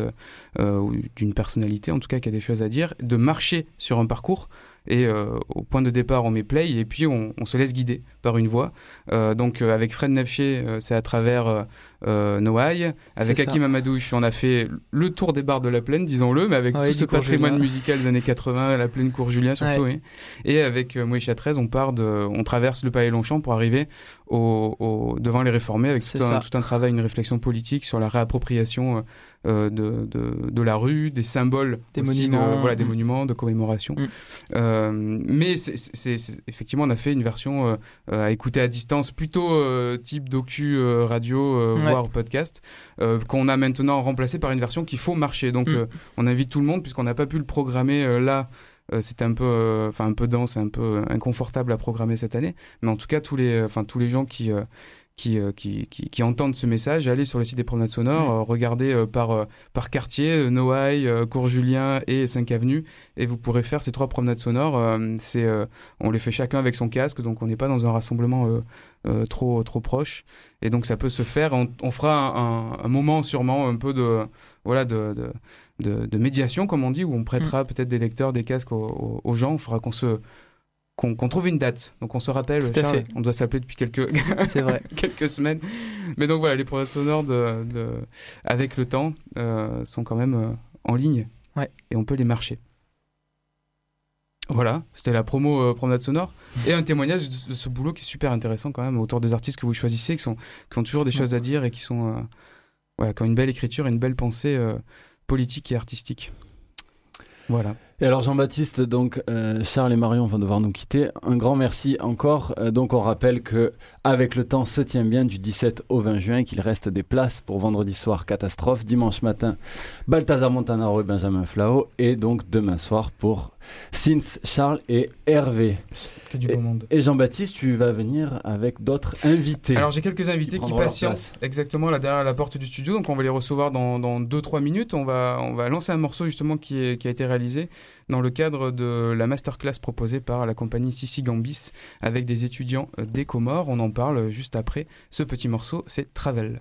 ou d'une personnalité, en tout cas qui a des choses à dire, de marcher sur un parcours. Et euh, au point de départ, on met play et puis on, on se laisse guider par une voix. Euh, donc euh, avec Fred Nefché, euh, c'est à travers Noailles. Avec. Hakim Amadouche, on a fait le tour des bars de la plaine, disons-le, mais avec Ouais, tout ce patrimoine Julien. musical des années 80, la plaine cours Julien surtout. Ouais. oui. Et avec Moïse 13, on part de, on traverse le Palais Longchamp pour arriver au, au- devant les réformés avec tout un, tout un travail, une réflexion politique sur la réappropriation de, de, de la rue, des symboles, Des aussi de- monuments. voilà, des Mm. monuments, de commémoration. Mm. Euh, mais c'est- effectivement, on a fait une version euh, euh, à écouter à distance, plutôt euh, type docu euh, radio, euh, Ouais. voire podcast, euh, qu'on a maintenant remplacé par une version qu'il faut marcher. Donc, Mm. euh, on invite tout le monde, puisqu'on n'a pas pu le programmer euh, là. euh, C'était un peu, euh, enfin un peu dense, un peu euh, inconfortable à programmer cette année. Mais en tout cas, tous les, enfin tous les gens qui euh, qui, euh, qui, qui, qui entendent ce message, allez sur le site des promenades sonores, euh, regardez euh, par, par quartier, Noailles, Cours Julien et 5 Avenue, et vous pourrez faire ces trois promenades sonores. c'est, on les fait chacun avec son casque, donc on n'est pas dans un rassemblement euh, euh, trop, trop proche. Et donc ça peut se faire. On, on fera un, un- un moment sûrement un peu de, voilà, de, de, de, de médiation, comme on dit, où on prêtera peut-être des lecteurs, des casques aux, aux- aux gens. On fera qu'on se qu'on trouve une date. Donc on se rappelle, Tout à Charles, fait. on doit s'appeler depuis quelques, vrai. quelques semaines. Mais donc voilà, les promenades sonores de, de, avec le temps euh, sont quand même euh, en ligne. Ouais. Et on peut les marcher. Voilà, c'était la promo euh, promenade sonore et un témoignage de, de ce boulot qui est super intéressant quand même autour des artistes que vous choisissez, qui, sont, qui ont toujours des choses à dire et qui sont voilà, qui ont une belle écriture et une belle pensée politique et artistique. Voilà. Et alors Jean-Baptiste, donc euh, Charles et Marion vont devoir nous quitter. Un grand merci encore. Euh, donc on rappelle que avec le temps se tient bien du 17 au 20 juin qu'il reste des places pour vendredi soir catastrophe, dimanche matin Balthazar Montanaro et Benjamin Flao et donc demain soir pour Sins, Charles et Hervé. Que du et, beau monde. Et Jean-Baptiste, tu vas venir avec d'autres invités. Alors j'ai quelques invités qui, leur patientent exactement là derrière la porte du studio, donc on va les recevoir dans 2-3 minutes. On va, on va lancer un morceau justement qui, est- qui a été réalisé dans le cadre de la masterclass proposée par la compagnie Sissi Gambis avec des étudiants euh, des Comores. On en parle juste après. Ce petit morceau, c'est. Travel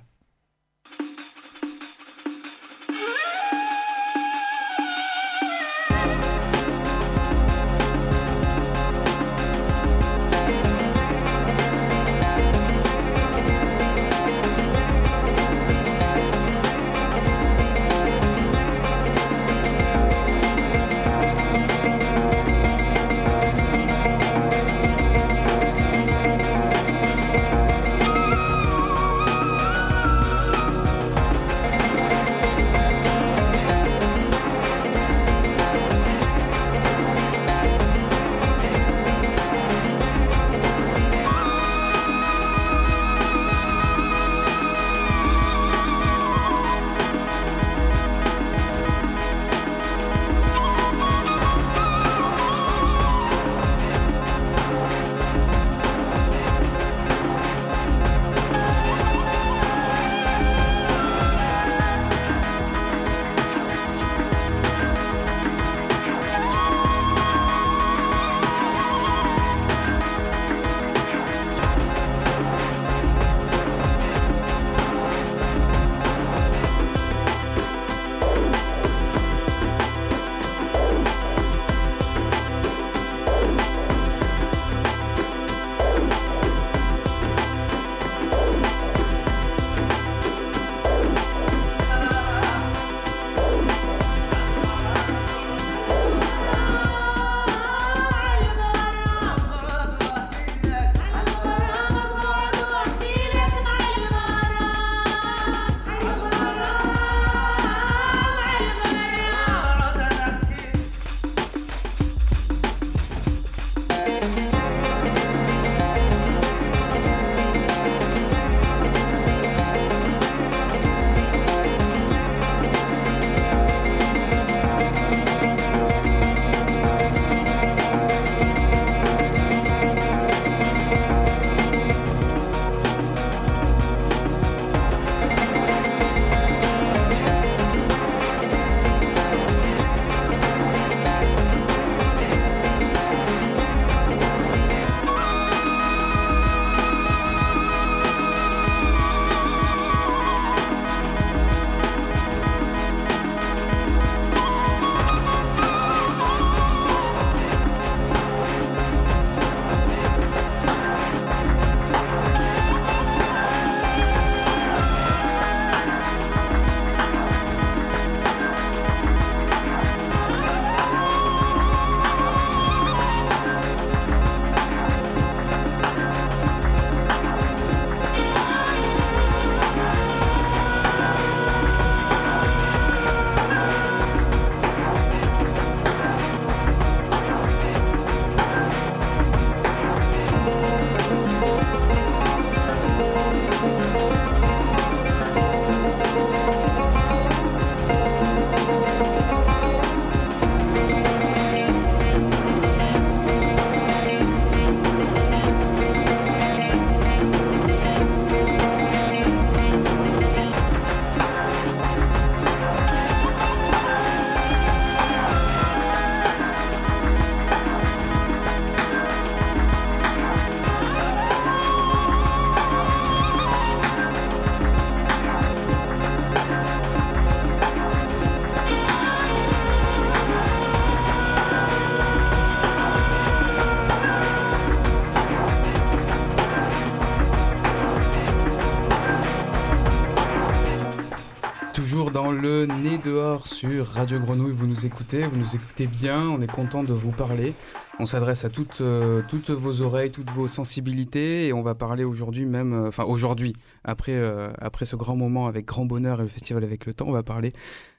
Radio Grenouille, vous nous écoutez, vous nous écoutez bien, on est content de vous parler. On s'adresse à toutes, euh, vos oreilles, toutes vos sensibilités et on va parler aujourd'hui même, euh, enfin aujourd'hui, après, euh, après ce grand moment avec grand bonheur et le festival avec le temps, on va parler,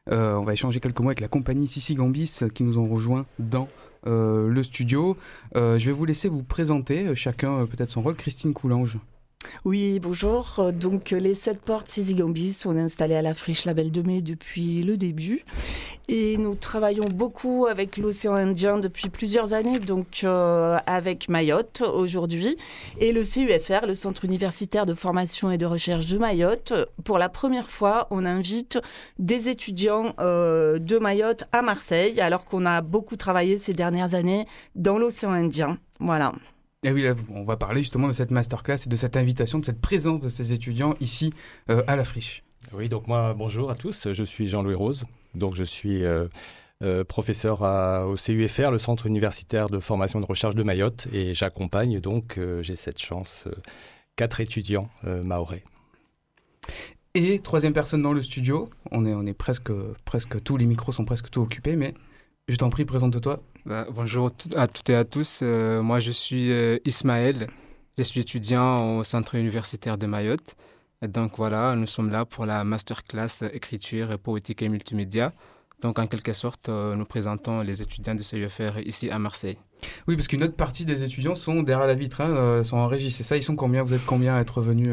on va échanger quelques mots avec la compagnie Sissi Gambis qui nous ont rejoint dans le studio. Je vais vous laisser vous présenter, chacun peut-être son rôle. Christine Coulange. Oui, bonjour. Euh, Donc, euh, les sept portes Gambis, on est installé à la friche Label de Mai depuis le début. Et nous travaillons beaucoup avec l'océan Indien depuis plusieurs années, donc euh, avec Mayotte aujourd'hui. Et le CUFR, le Centre universitaire de formation et de recherche de Mayotte. Pour la première fois, on invite des étudiants de Mayotte à Marseille, alors qu'on a beaucoup travaillé ces dernières années dans l'océan Indien. Voilà. Et oui, là, on va parler justement de cette masterclass et de cette invitation, de cette présence de ces étudiants ici euh, à la friche. Oui, donc moi, bonjour à tous, je suis Jean-Louis Rose, donc je suis euh, euh, professeur à- au CUFR, le Centre universitaire de formation et de recherche de Mayotte, et j'accompagne donc, j'ai cette chance, quatre étudiants maorais. Et troisième personne dans le studio, on est, on est presque, presque tous les micros sont presque tous occupés, mais je t'en prie, présente-toi. Bah, bonjour à toutes et à tous. Euh, moi, je suis euh, Ismaël. Je suis étudiant au Centre universitaire de Mayotte. Et donc voilà, nous sommes là pour la masterclass écriture, poétique et multimédia. Donc en quelque sorte, euh, nous présentons les étudiants de CUFR ici à Marseille. Oui, parce qu'une autre partie des étudiants sont derrière la vitre, hein, sont en régie. C'est ça, ils sont combien? Vous êtes combien à être venus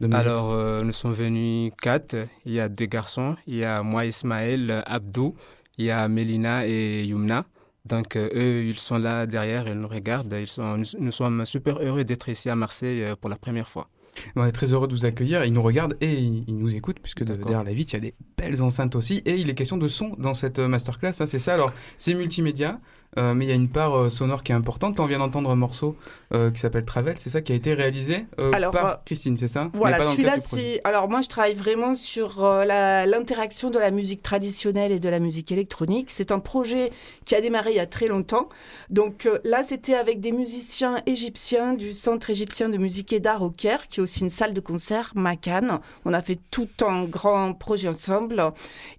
de Mayotte? Alors, nous sommes venus quatre. Il y a deux garçons. Il y a moi, Ismaël, Abdou. Il y a Mélina et Yumna. Donc, euh, eux, ils sont là derrière, ils nous regardent. Ils sont, nous, nous sommes super heureux d'être ici à Marseille euh, pour la première fois. On est très heureux de vous accueillir. Ils nous regardent et ils, ils nous écoutent, puisque de- derrière la vitre, il y a des belles enceintes aussi. Et il est question de son dans cette euh, masterclass, hein, c'est ça. Alors, c'est multimédia, euh, mais il y a une part euh, sonore qui est importante. On vient d'entendre un morceau euh, qui s'appelle Travel, c'est ça, qui a été réalisé Alors, par Christine, c'est ça? Voilà, celui-là, c'est. Alors, moi, je travaille vraiment sur l'interaction de la musique traditionnelle et de la musique électronique. C'est un projet qui a démarré il y a très longtemps. Donc, là, c'était avec des musiciens égyptiens du Centre égyptien de musique et d'art au Caire, qui est aussi une salle de concert, Macan. On a fait tout un grand projet ensemble.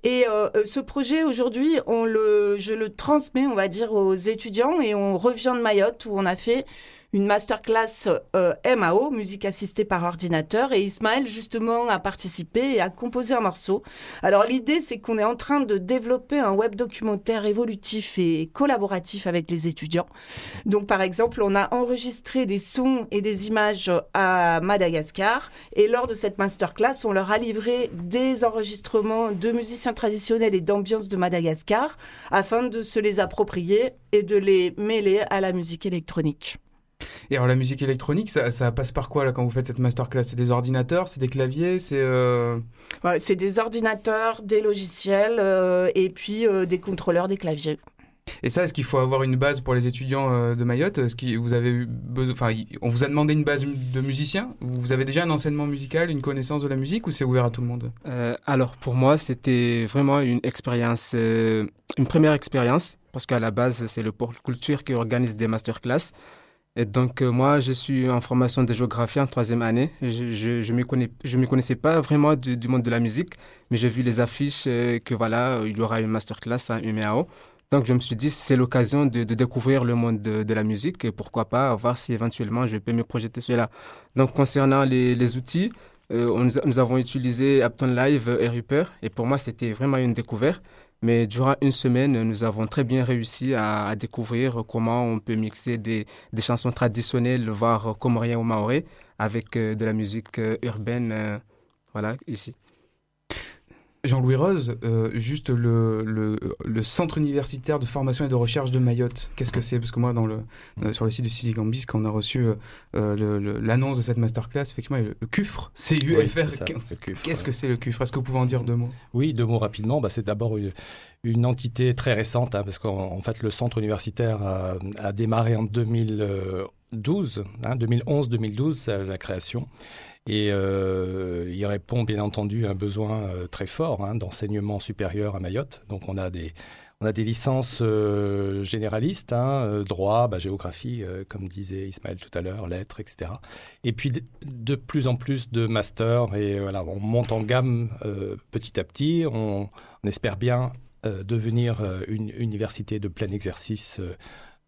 Et ce projet, aujourd'hui, on le, je le transmets, on va dire, aux étudiants et on revient de Mayotte où on a fait une masterclass euh, MAO, musique assistée par ordinateur, et Ismaël justement a participé et a composé un morceau. Alors l'idée, c'est qu'on est en train de développer un web documentaire évolutif et collaboratif avec les étudiants. Donc par exemple, on a enregistré des sons et des images à Madagascar, et lors de cette masterclass, on leur a livré des enregistrements de musiciens traditionnels et d'ambiance de Madagascar, afin de se les approprier et de les mêler à la musique électronique. Et alors, la musique électronique, ça, ça passe par quoi là quand vous faites cette masterclass? C'est des ordinateurs, c'est des claviers, c'est. euh, Ouais, c'est des ordinateurs, des logiciels euh, et puis euh, des contrôleurs des claviers. Et ça, est-ce qu'il faut avoir une base pour les étudiants euh, de Mayotte? Est-ce que vous avez eu besoin, enfin, on vous a demandé une base de musiciens Vous avez déjà un enseignement musical, une connaissance de la musique, ou c'est ouvert à tout le monde? Euh, alors pour moi, c'était vraiment une expérience, euh, une première expérience, parce qu'à la base, c'est le pôle culture qui organise des masterclass. Et donc euh, moi, je suis en formation de géographie en troisième année. Je je je je m'y connaissais pas vraiment du, monde de la musique, mais j'ai vu les affiches euh, que voilà, il y aura une masterclass à UMAO. Donc je me suis dit c'est l'occasion de, découvrir le monde de, la musique et pourquoi pas voir si éventuellement je peux me projeter cela. Donc concernant les, les outils, euh, nous avons utilisé Apton Live et Reaper et pour moi c'était vraiment une découverte. Mais durant une semaine, nous avons très bien réussi à, découvrir comment on peut mixer des, chansons traditionnelles, voire comoriens ou maorais, avec euh, de la musique euh, urbaine, euh, voilà, ici. Jean-Louis Rose, euh, juste le, le, le centre universitaire de formation et de recherche de Mayotte, qu'est-ce que c'est? Parce que moi, dans le, euh, sur le site de Sisi Gambis, quand on a reçu euh, l'annonce de cette masterclass, effectivement, il y a le, CUFR, C-U-F-R. Qu'est-ce ouais. que c'est le CUFR? Est-ce que vous pouvez en dire deux mots? Oui, deux mots rapidement. Bah, c'est d'abord une, une entité très récente, hein, parce qu'en en fait, le centre universitaire a, a démarré en 2012, hein, 2011-2012, euh, la création. Et euh, il répond bien entendu à un besoin euh, très fort hein, d'enseignement supérieur à Mayotte. Donc on a des, On a des licences euh, généralistes, hein, droit, bah, géographie, comme disait Ismaël tout à l'heure, lettres, etc. Et puis de, plus en plus de masters, et voilà, on monte en gamme petit à petit. On, espère bien devenir une université de plein exercice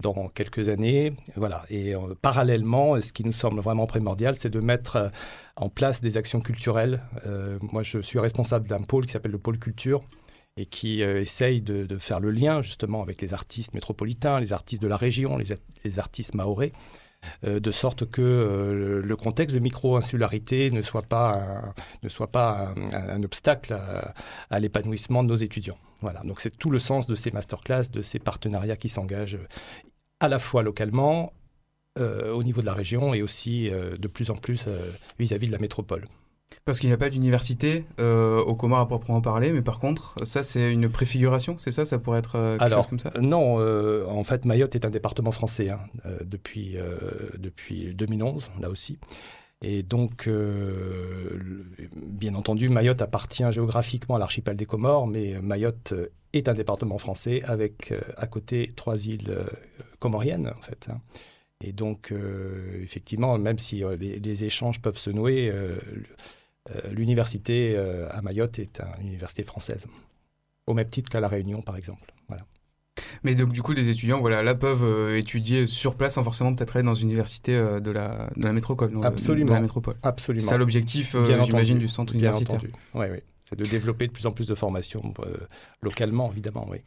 dans quelques années. Voilà. Et euh, parallèlement, ce qui nous semble vraiment primordial, c'est de mettre euh, en place des actions culturelles. Euh, moi, je suis responsable d'un pôle qui s'appelle le pôle culture et qui essaye de, faire le lien justement avec les artistes métropolitains, les artistes de la région, les, artistes euh, de sorte que le contexte de micro-insularité ne soit pas un, ne soit pas obstacle à, à l'épanouissement de nos étudiants. Voilà, donc c'est tout le sens de ces masterclass, de ces partenariats qui s'engagent à la fois localement, euh, au niveau de la région et aussi euh, de plus en plus euh, vis-à-vis de la métropole. Parce qu'il n'y a pas d'université euh, aux Comores à proprement parler, mais par contre, ça c'est une préfiguration, c'est ça Ça pourrait être euh, quelque Alors, chose comme ça? non, euh, en fait, Mayotte est un département français hein, depuis, depuis 2011, là aussi. Et donc, bien entendu, Mayotte appartient géographiquement à l'archipel des Comores, mais Mayotte est un département français avec à côté trois îles comoriennes, en fait. hein. Et donc, euh, effectivement, même si euh, les, les échanges peuvent se nouer, euh, l'université à Mayotte est une université française, au même titre qu'à La Réunion, par exemple. Voilà. Mais donc du coup, des étudiants, voilà, là peuvent étudier sur place sans forcément peut-être aller dans une université de la de la métropole. Absolument. De la métropole. Absolument. C'est ça l'objectif, j'imagine, du centre Bien universitaire. entendu. Oui, oui. C'est de développer de plus en plus de formations localement, évidemment, oui.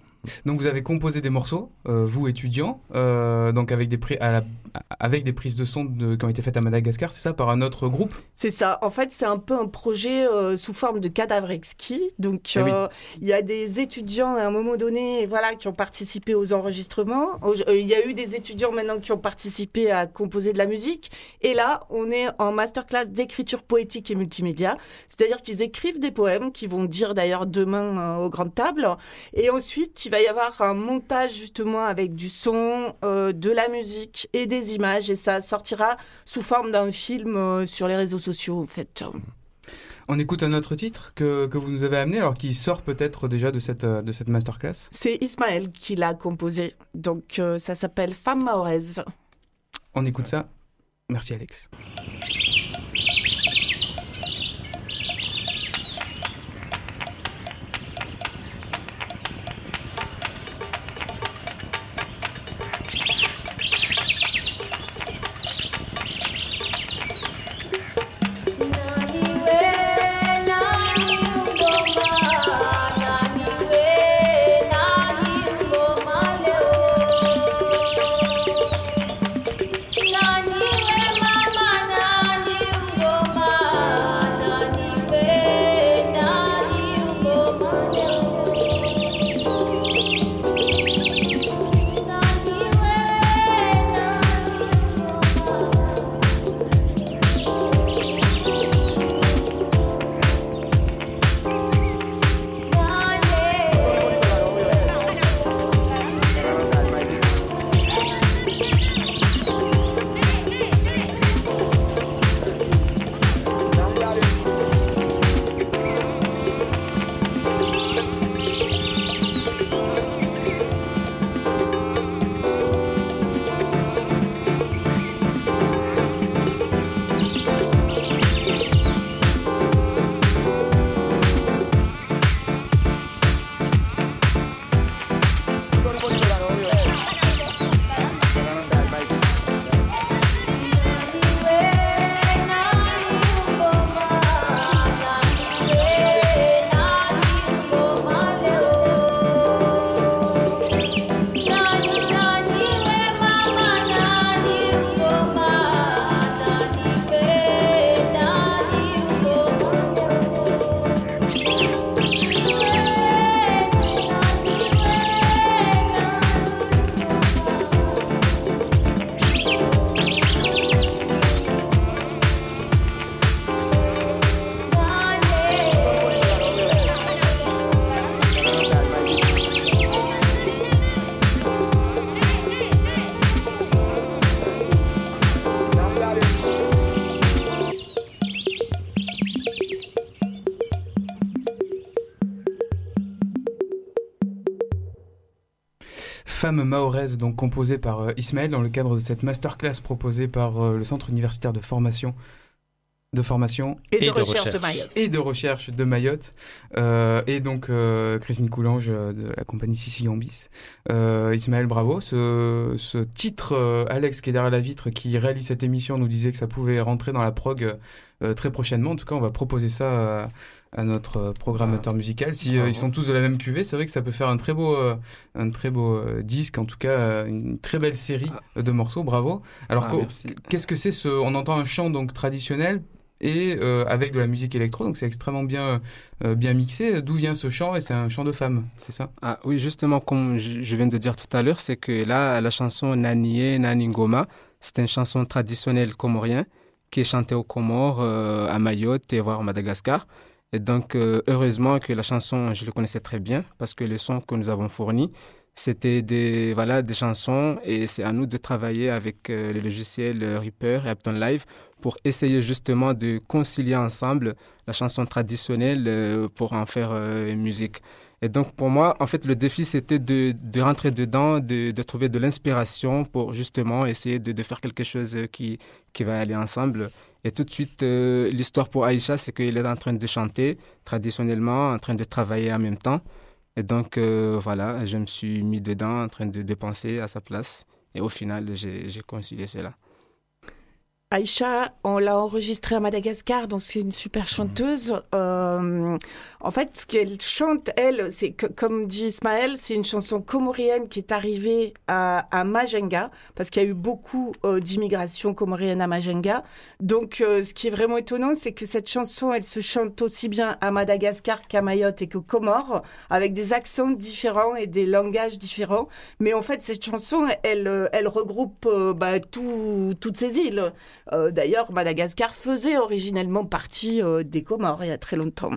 Donc vous avez composé des morceaux, euh, vous étudiants, euh, donc avec des, pri- à la- avec des prises de son de- qui ont été faites à Madagascar, c'est ça, par un autre groupe? C'est ça. En fait, c'est un peu un projet euh, sous forme de cadavre exquis. Donc, Ah oui. euh, il y a des étudiants à un moment donné, voilà, qui ont participé aux enregistrements. Il y a eu des étudiants maintenant qui ont participé à composer de la musique. Et là, on est en masterclass d'écriture poétique et multimédia. C'est-à-dire qu'ils écrivent des poèmes qui vont dire d'ailleurs demain aux grandes tables. Et ensuite, il va y avoir un montage justement avec du son, euh, de la musique et des images. Et ça sortira sous forme d'un film euh, sur les réseaux sociaux, en fait. On écoute un autre titre que, que vous nous avez amené, alors qui sort peut-être déjà de cette, de cette masterclass. C'est Ismaël qui l'a composé. Donc, euh, ça s'appelle Femme mahoraise. On écoute ça. Merci Alex. Femme mahoraise, donc composée par euh, Ismaël dans le cadre de cette masterclass proposée par euh, le Centre universitaire de formation de formation Et de Et de recherche de. Mayotte. et de recherche de Mayotte Euh, et donc euh, Christine Coulange de la compagnie Sissi Gambis Euh, Ismaël bravo ce, ce titre euh, Alex qui est derrière la vitre qui réalise cette émission nous disait que ça pouvait rentrer dans la prog euh, très prochainement en tout cas on va proposer ça à, notre euh, programmateur musical. Si euh, ils sont tous de la même cuvée c'est vrai que ça peut faire un très beau euh, un très beau euh, disque en tout cas une très belle série euh, de morceaux. Bravo. Alors Ah, qu'est-ce que c'est ce on entend un chant donc traditionnel et avec de la musique électro, donc c'est extrêmement bien, bien mixé. D'où vient ce chant Et c'est un chant de femme, c'est ça? Ah oui, justement, comme je viens de dire tout à l'heure, c'est que là, la chanson Nanié, Naningoma, c'est une chanson traditionnelle comorienne qui est chantée aux Comores, à Mayotte et voire à Madagascar. Et donc, euh, heureusement que la chanson, je le connaissais très bien parce que les sons que nous avons fournis, c'était des, voilà, des chansons et c'est à nous de travailler avec euh, les logiciels euh, Reaper et Ableton Live pour essayer justement de concilier ensemble la chanson traditionnelle euh, pour en faire une musique. Et donc pour moi, en fait, le défi, c'était de, de rentrer dedans, de, de trouver de l'inspiration pour justement essayer de, de faire quelque chose qui, qui va aller ensemble. Et tout de suite, euh, l'histoire pour Aïcha, c'est qu'elle est en train de chanter traditionnellement, en train de travailler en même temps. Et donc, euh, voilà, je me suis mis dedans, en train de, de penser à sa place. Et au final, j'ai concilié cela. Aïcha, on l'a enregistrée à Madagascar, donc c'est une super chanteuse. Euh, en fait, ce qu'elle chante, elle, c'est que, comme dit Ismaël, c'est une chanson comorienne qui est arrivée à, à Majenga, parce qu'il y a eu beaucoup euh, d'immigration comorienne à Majenga. Donc, euh, ce qui est vraiment étonnant, c'est que cette chanson, elle se chante aussi bien à Madagascar qu'à Mayotte et qu'aux Comores, avec des accents différents et des langages différents. Mais en fait, cette chanson, elle, elle regroupe bah, tout- toutes ces îles. Euh, D'ailleurs, Madagascar faisait originellement partie euh, des Comores il y a très longtemps.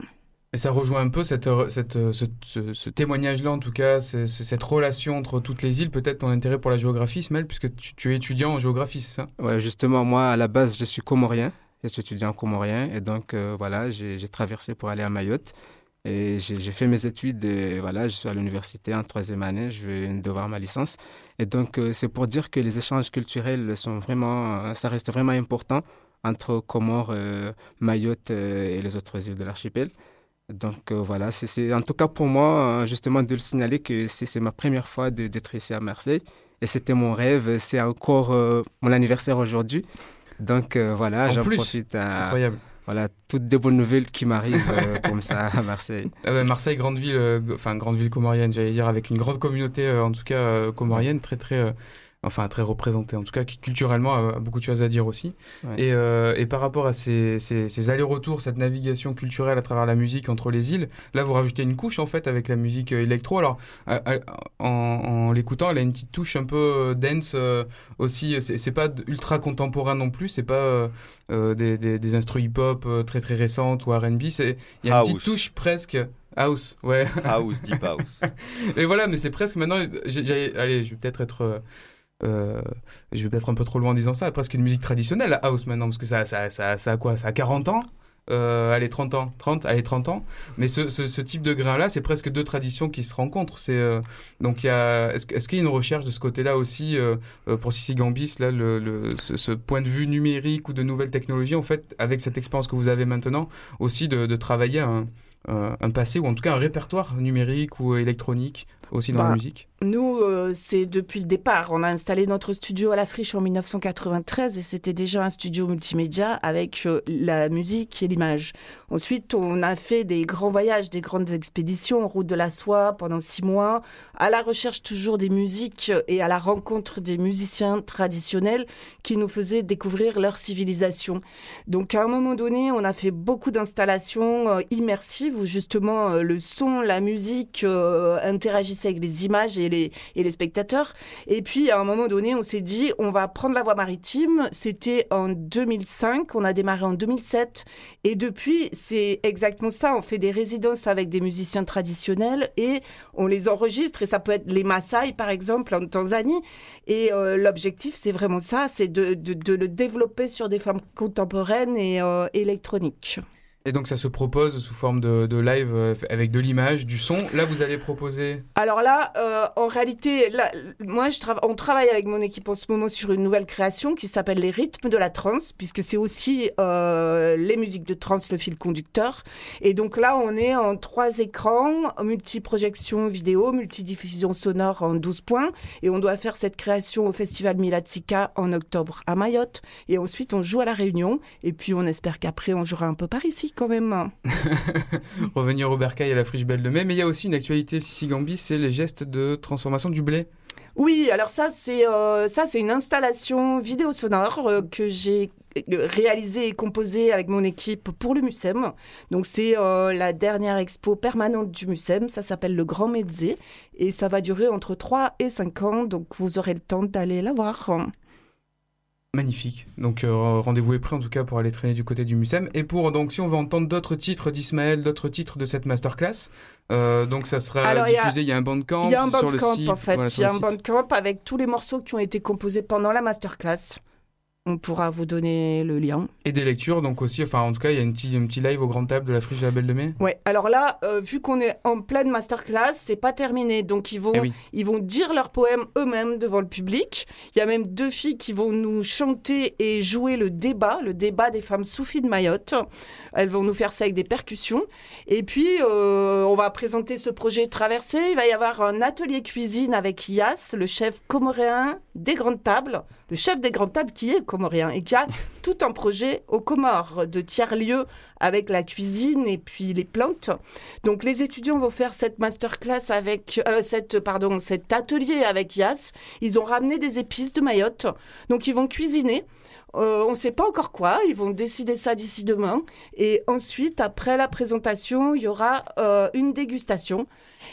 Et ça rejoint un peu cette, cette, ce, ce- ce témoignage-là, en tout cas, ce- ce- cette relation entre toutes les îles, peut-être ton intérêt pour la géographie, Ismaël, puisque tu, tu es étudiant en géographie, c'est ça? Ouais, justement, moi, à la base, je suis comorien. Je suis étudiant comorien. Et donc, euh, voilà, j'ai traversé pour aller à Mayotte. Et j'ai fait mes études. Et voilà, je suis à l'université en troisième année. Je vais devoir ma licence. Et donc, euh, c'est pour dire que les échanges culturels sont vraiment, euh, ça reste vraiment important entre Comores, euh, Mayotte et les autres îles de l'archipel. Donc, euh, voilà, c'est- en tout cas pour moi, justement, de le signaler que c'est ma première fois d'être ici à Marseille. Et c'était mon rêve. C'est encore euh, mon anniversaire aujourd'hui. Donc voilà, En j'en profite à incroyable. Voilà toutes des bonnes nouvelles qui m'arrivent euh, comme ça à Marseille. Ah Marseille, grande ville, euh, enfin grande ville comorienne, j'allais dire, avec une grande communauté, euh, en tout cas comorienne, très très, enfin très représentée, en tout cas qui culturellement a, beaucoup de choses à dire aussi. Ouais. Et, euh, et par rapport à ces, ces, ces allers-retours, cette navigation culturelle à travers la musique entre les îles, là vous rajoutez une couche en fait avec la musique euh, électro. Alors à- à- en, en l'écoutant, elle a une petite touche un peu euh, dance euh, aussi. C'est c'est pas ultra contemporain non plus, c'est pas euh, euh, des, des, des instruments hip-hop très très récentes ou R&B. C'est il y a une petite House. touche presque house, ouais. House, deep house. Et voilà, mais c'est presque maintenant. j'ai- j'ai- allez, je vais peut-être être. euh, euh, je vais peut-être un peu trop loin en disant ça. Presque une musique traditionnelle, house maintenant, parce que ça, ça, ça, ça a quoi Ça a 40 ans euh, allez, 30 ans, 30, allez, 30 ans. Mais ce, type de grain-là, c'est presque deux traditions qui se rencontrent. C'est, euh, donc, est-ce, qu'il y a une recherche de ce côté-là aussi, euh, euh, pour Sissi Gambis, là, ce, point de vue numérique ou de nouvelles technologies, en fait, avec cette expérience que vous avez maintenant, aussi de, travailler un passé, ou en tout cas un répertoire numérique ou électronique aussi dans Bah, la musique Nous, euh, c'est depuis le départ. On a installé notre studio à la Friche en 1993 et c'était déjà un studio multimédia avec euh, la musique et l'image. Ensuite, on a fait des grands voyages, des grandes expéditions en route de la soie pendant six mois, à la recherche toujours des musiques et à la rencontre des musiciens traditionnels qui nous faisaient découvrir leur civilisation. Donc, à un moment donné, on a fait beaucoup d'installations euh, immersives où justement le son, la musique euh, avec les images et les, spectateurs. Et puis, à un moment donné, on s'est dit, on va prendre la voie maritime. C'était en 2005, on a démarré en 2007. Et depuis, c'est exactement ça. On fait des résidences avec des musiciens traditionnels et on les enregistre. Et ça peut être les Maasai, par exemple, en Tanzanie. Et euh, l'objectif, c'est vraiment ça, c'est de le développer sur des formes contemporaines et euh, électroniques. Et donc ça se propose sous forme de, live euh, avec de l'image, du son. Là, vous allez proposer. Alors là, euh, en réalité, moi, je on travaille avec mon équipe en ce moment sur une nouvelle création qui s'appelle Les rythmes de la trance, puisque c'est aussi euh, les musiques de trance, le fil conducteur. Et donc là, on est en trois écrans, multi-projection vidéo, multidiffusion sonore en 12 points. Et on doit faire cette création au Festival Milatsica en octobre à Mayotte. Et ensuite, on joue à La Réunion. Et puis, on espère qu'après, on jouera un peu par ici quand même. Revenir au bercail à la friche Belle de Mai. Mais il y a aussi une actualité Sissi Gambi, c'est les gestes de transformation du blé. Oui, alors ça c'est euh, ça c'est une installation vidéo sonore euh, que j'ai euh, réalisée et composée avec mon équipe pour le Mucem. Donc c'est euh, la dernière expo permanente du Mucem, ça s'appelle le Grand Mezzé et ça va durer entre 3 et 5 ans donc vous aurez le temps d'aller la voir. Magnifique. Donc euh, rendez-vous est prêt en tout cas pour aller traîner du côté du Mucem. Et pour donc si on veut entendre d'autres titres d'Ismaël, d'autres titres de cette masterclass, euh, donc ça sera Alors, y diffusé. Il y a un bandcamp Il y a un bandcamp en fait, il y a un bandcamp avec tous les morceaux qui ont été composés pendant la masterclass. On pourra vous donner le lien. Et des lectures donc aussi. Enfin en tout cas il y a une petit, un petit live au grand table de la friche de la Belle de Mai. Ouais, alors là, euh, vu qu'on est en pleine masterclass, c'est pas terminé. Donc ils vont, Eh oui. ils vont dire leurs poèmes eux-mêmes devant le public. Il y a même deux filles qui vont nous chanter et jouer le débat, le débat des femmes soufis de Mayotte. Elles vont nous faire ça avec des percussions. Et puis, euh, on va présenter ce projet traversé. Il va y avoir un atelier cuisine avec Yas, le chef comoréen des grandes tables, le chef des grandes tables qui est comoréen et qui a tout un projet aux Comores de tiers-lieux avec la cuisine et puis les plantes. Donc les étudiants vont faire cette masterclass avec euh, cette pardon cet atelier avec Yas. Ils ont ramené des épices de Mayotte, donc ils vont cuisiner. Euh, on ne sait pas encore quoi, ils vont décider ça d'ici demain. Et ensuite, après la présentation, il y aura euh, une dégustation.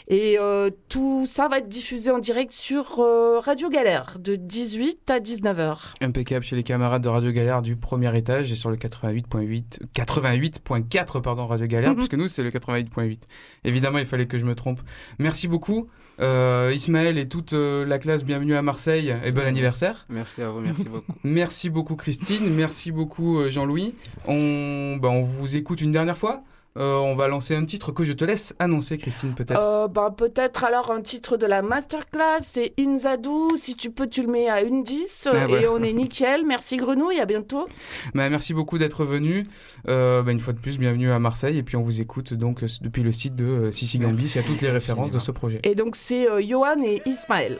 Et euh, tout ça va être diffusé en direct sur Radio Galère de 18 à 19h. Impeccable chez les camarades de Radio Galère du premier étage et sur le 88.8, 88.4 pardon Radio Galère, Mhm. puisque nous c'est le 88.8. Évidemment, il fallait que je me trompe. Merci beaucoup, euh, Ismaël et toute euh, la classe. Bienvenue à Marseille et bon anniversaire. Merci à vous, merci beaucoup. Merci beaucoup Christine, merci beaucoup euh, Jean-Louis. On, bah, on vous écoute une dernière fois. Euh, on va lancer un titre que je te laisse annoncer, Christine, peut-être. Euh, ben, peut-être alors un titre de la masterclass, c'est Inzadou. Si tu peux, tu le mets à une 10 Ah, et on est nickel. Merci Grenouille, à bientôt. Bah, merci beaucoup d'être venu. Euh, bah, une fois de plus, bienvenue à Marseille. Et puis on vous écoute donc depuis le site de Sissi Gambis. Il y a toutes les références de ce projet. Et donc c'est euh, Johan et Ismaël.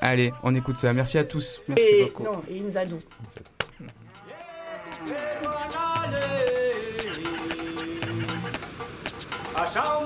Allez, on écoute ça. Merci à tous. et, Non, et Inzadou. Aşağı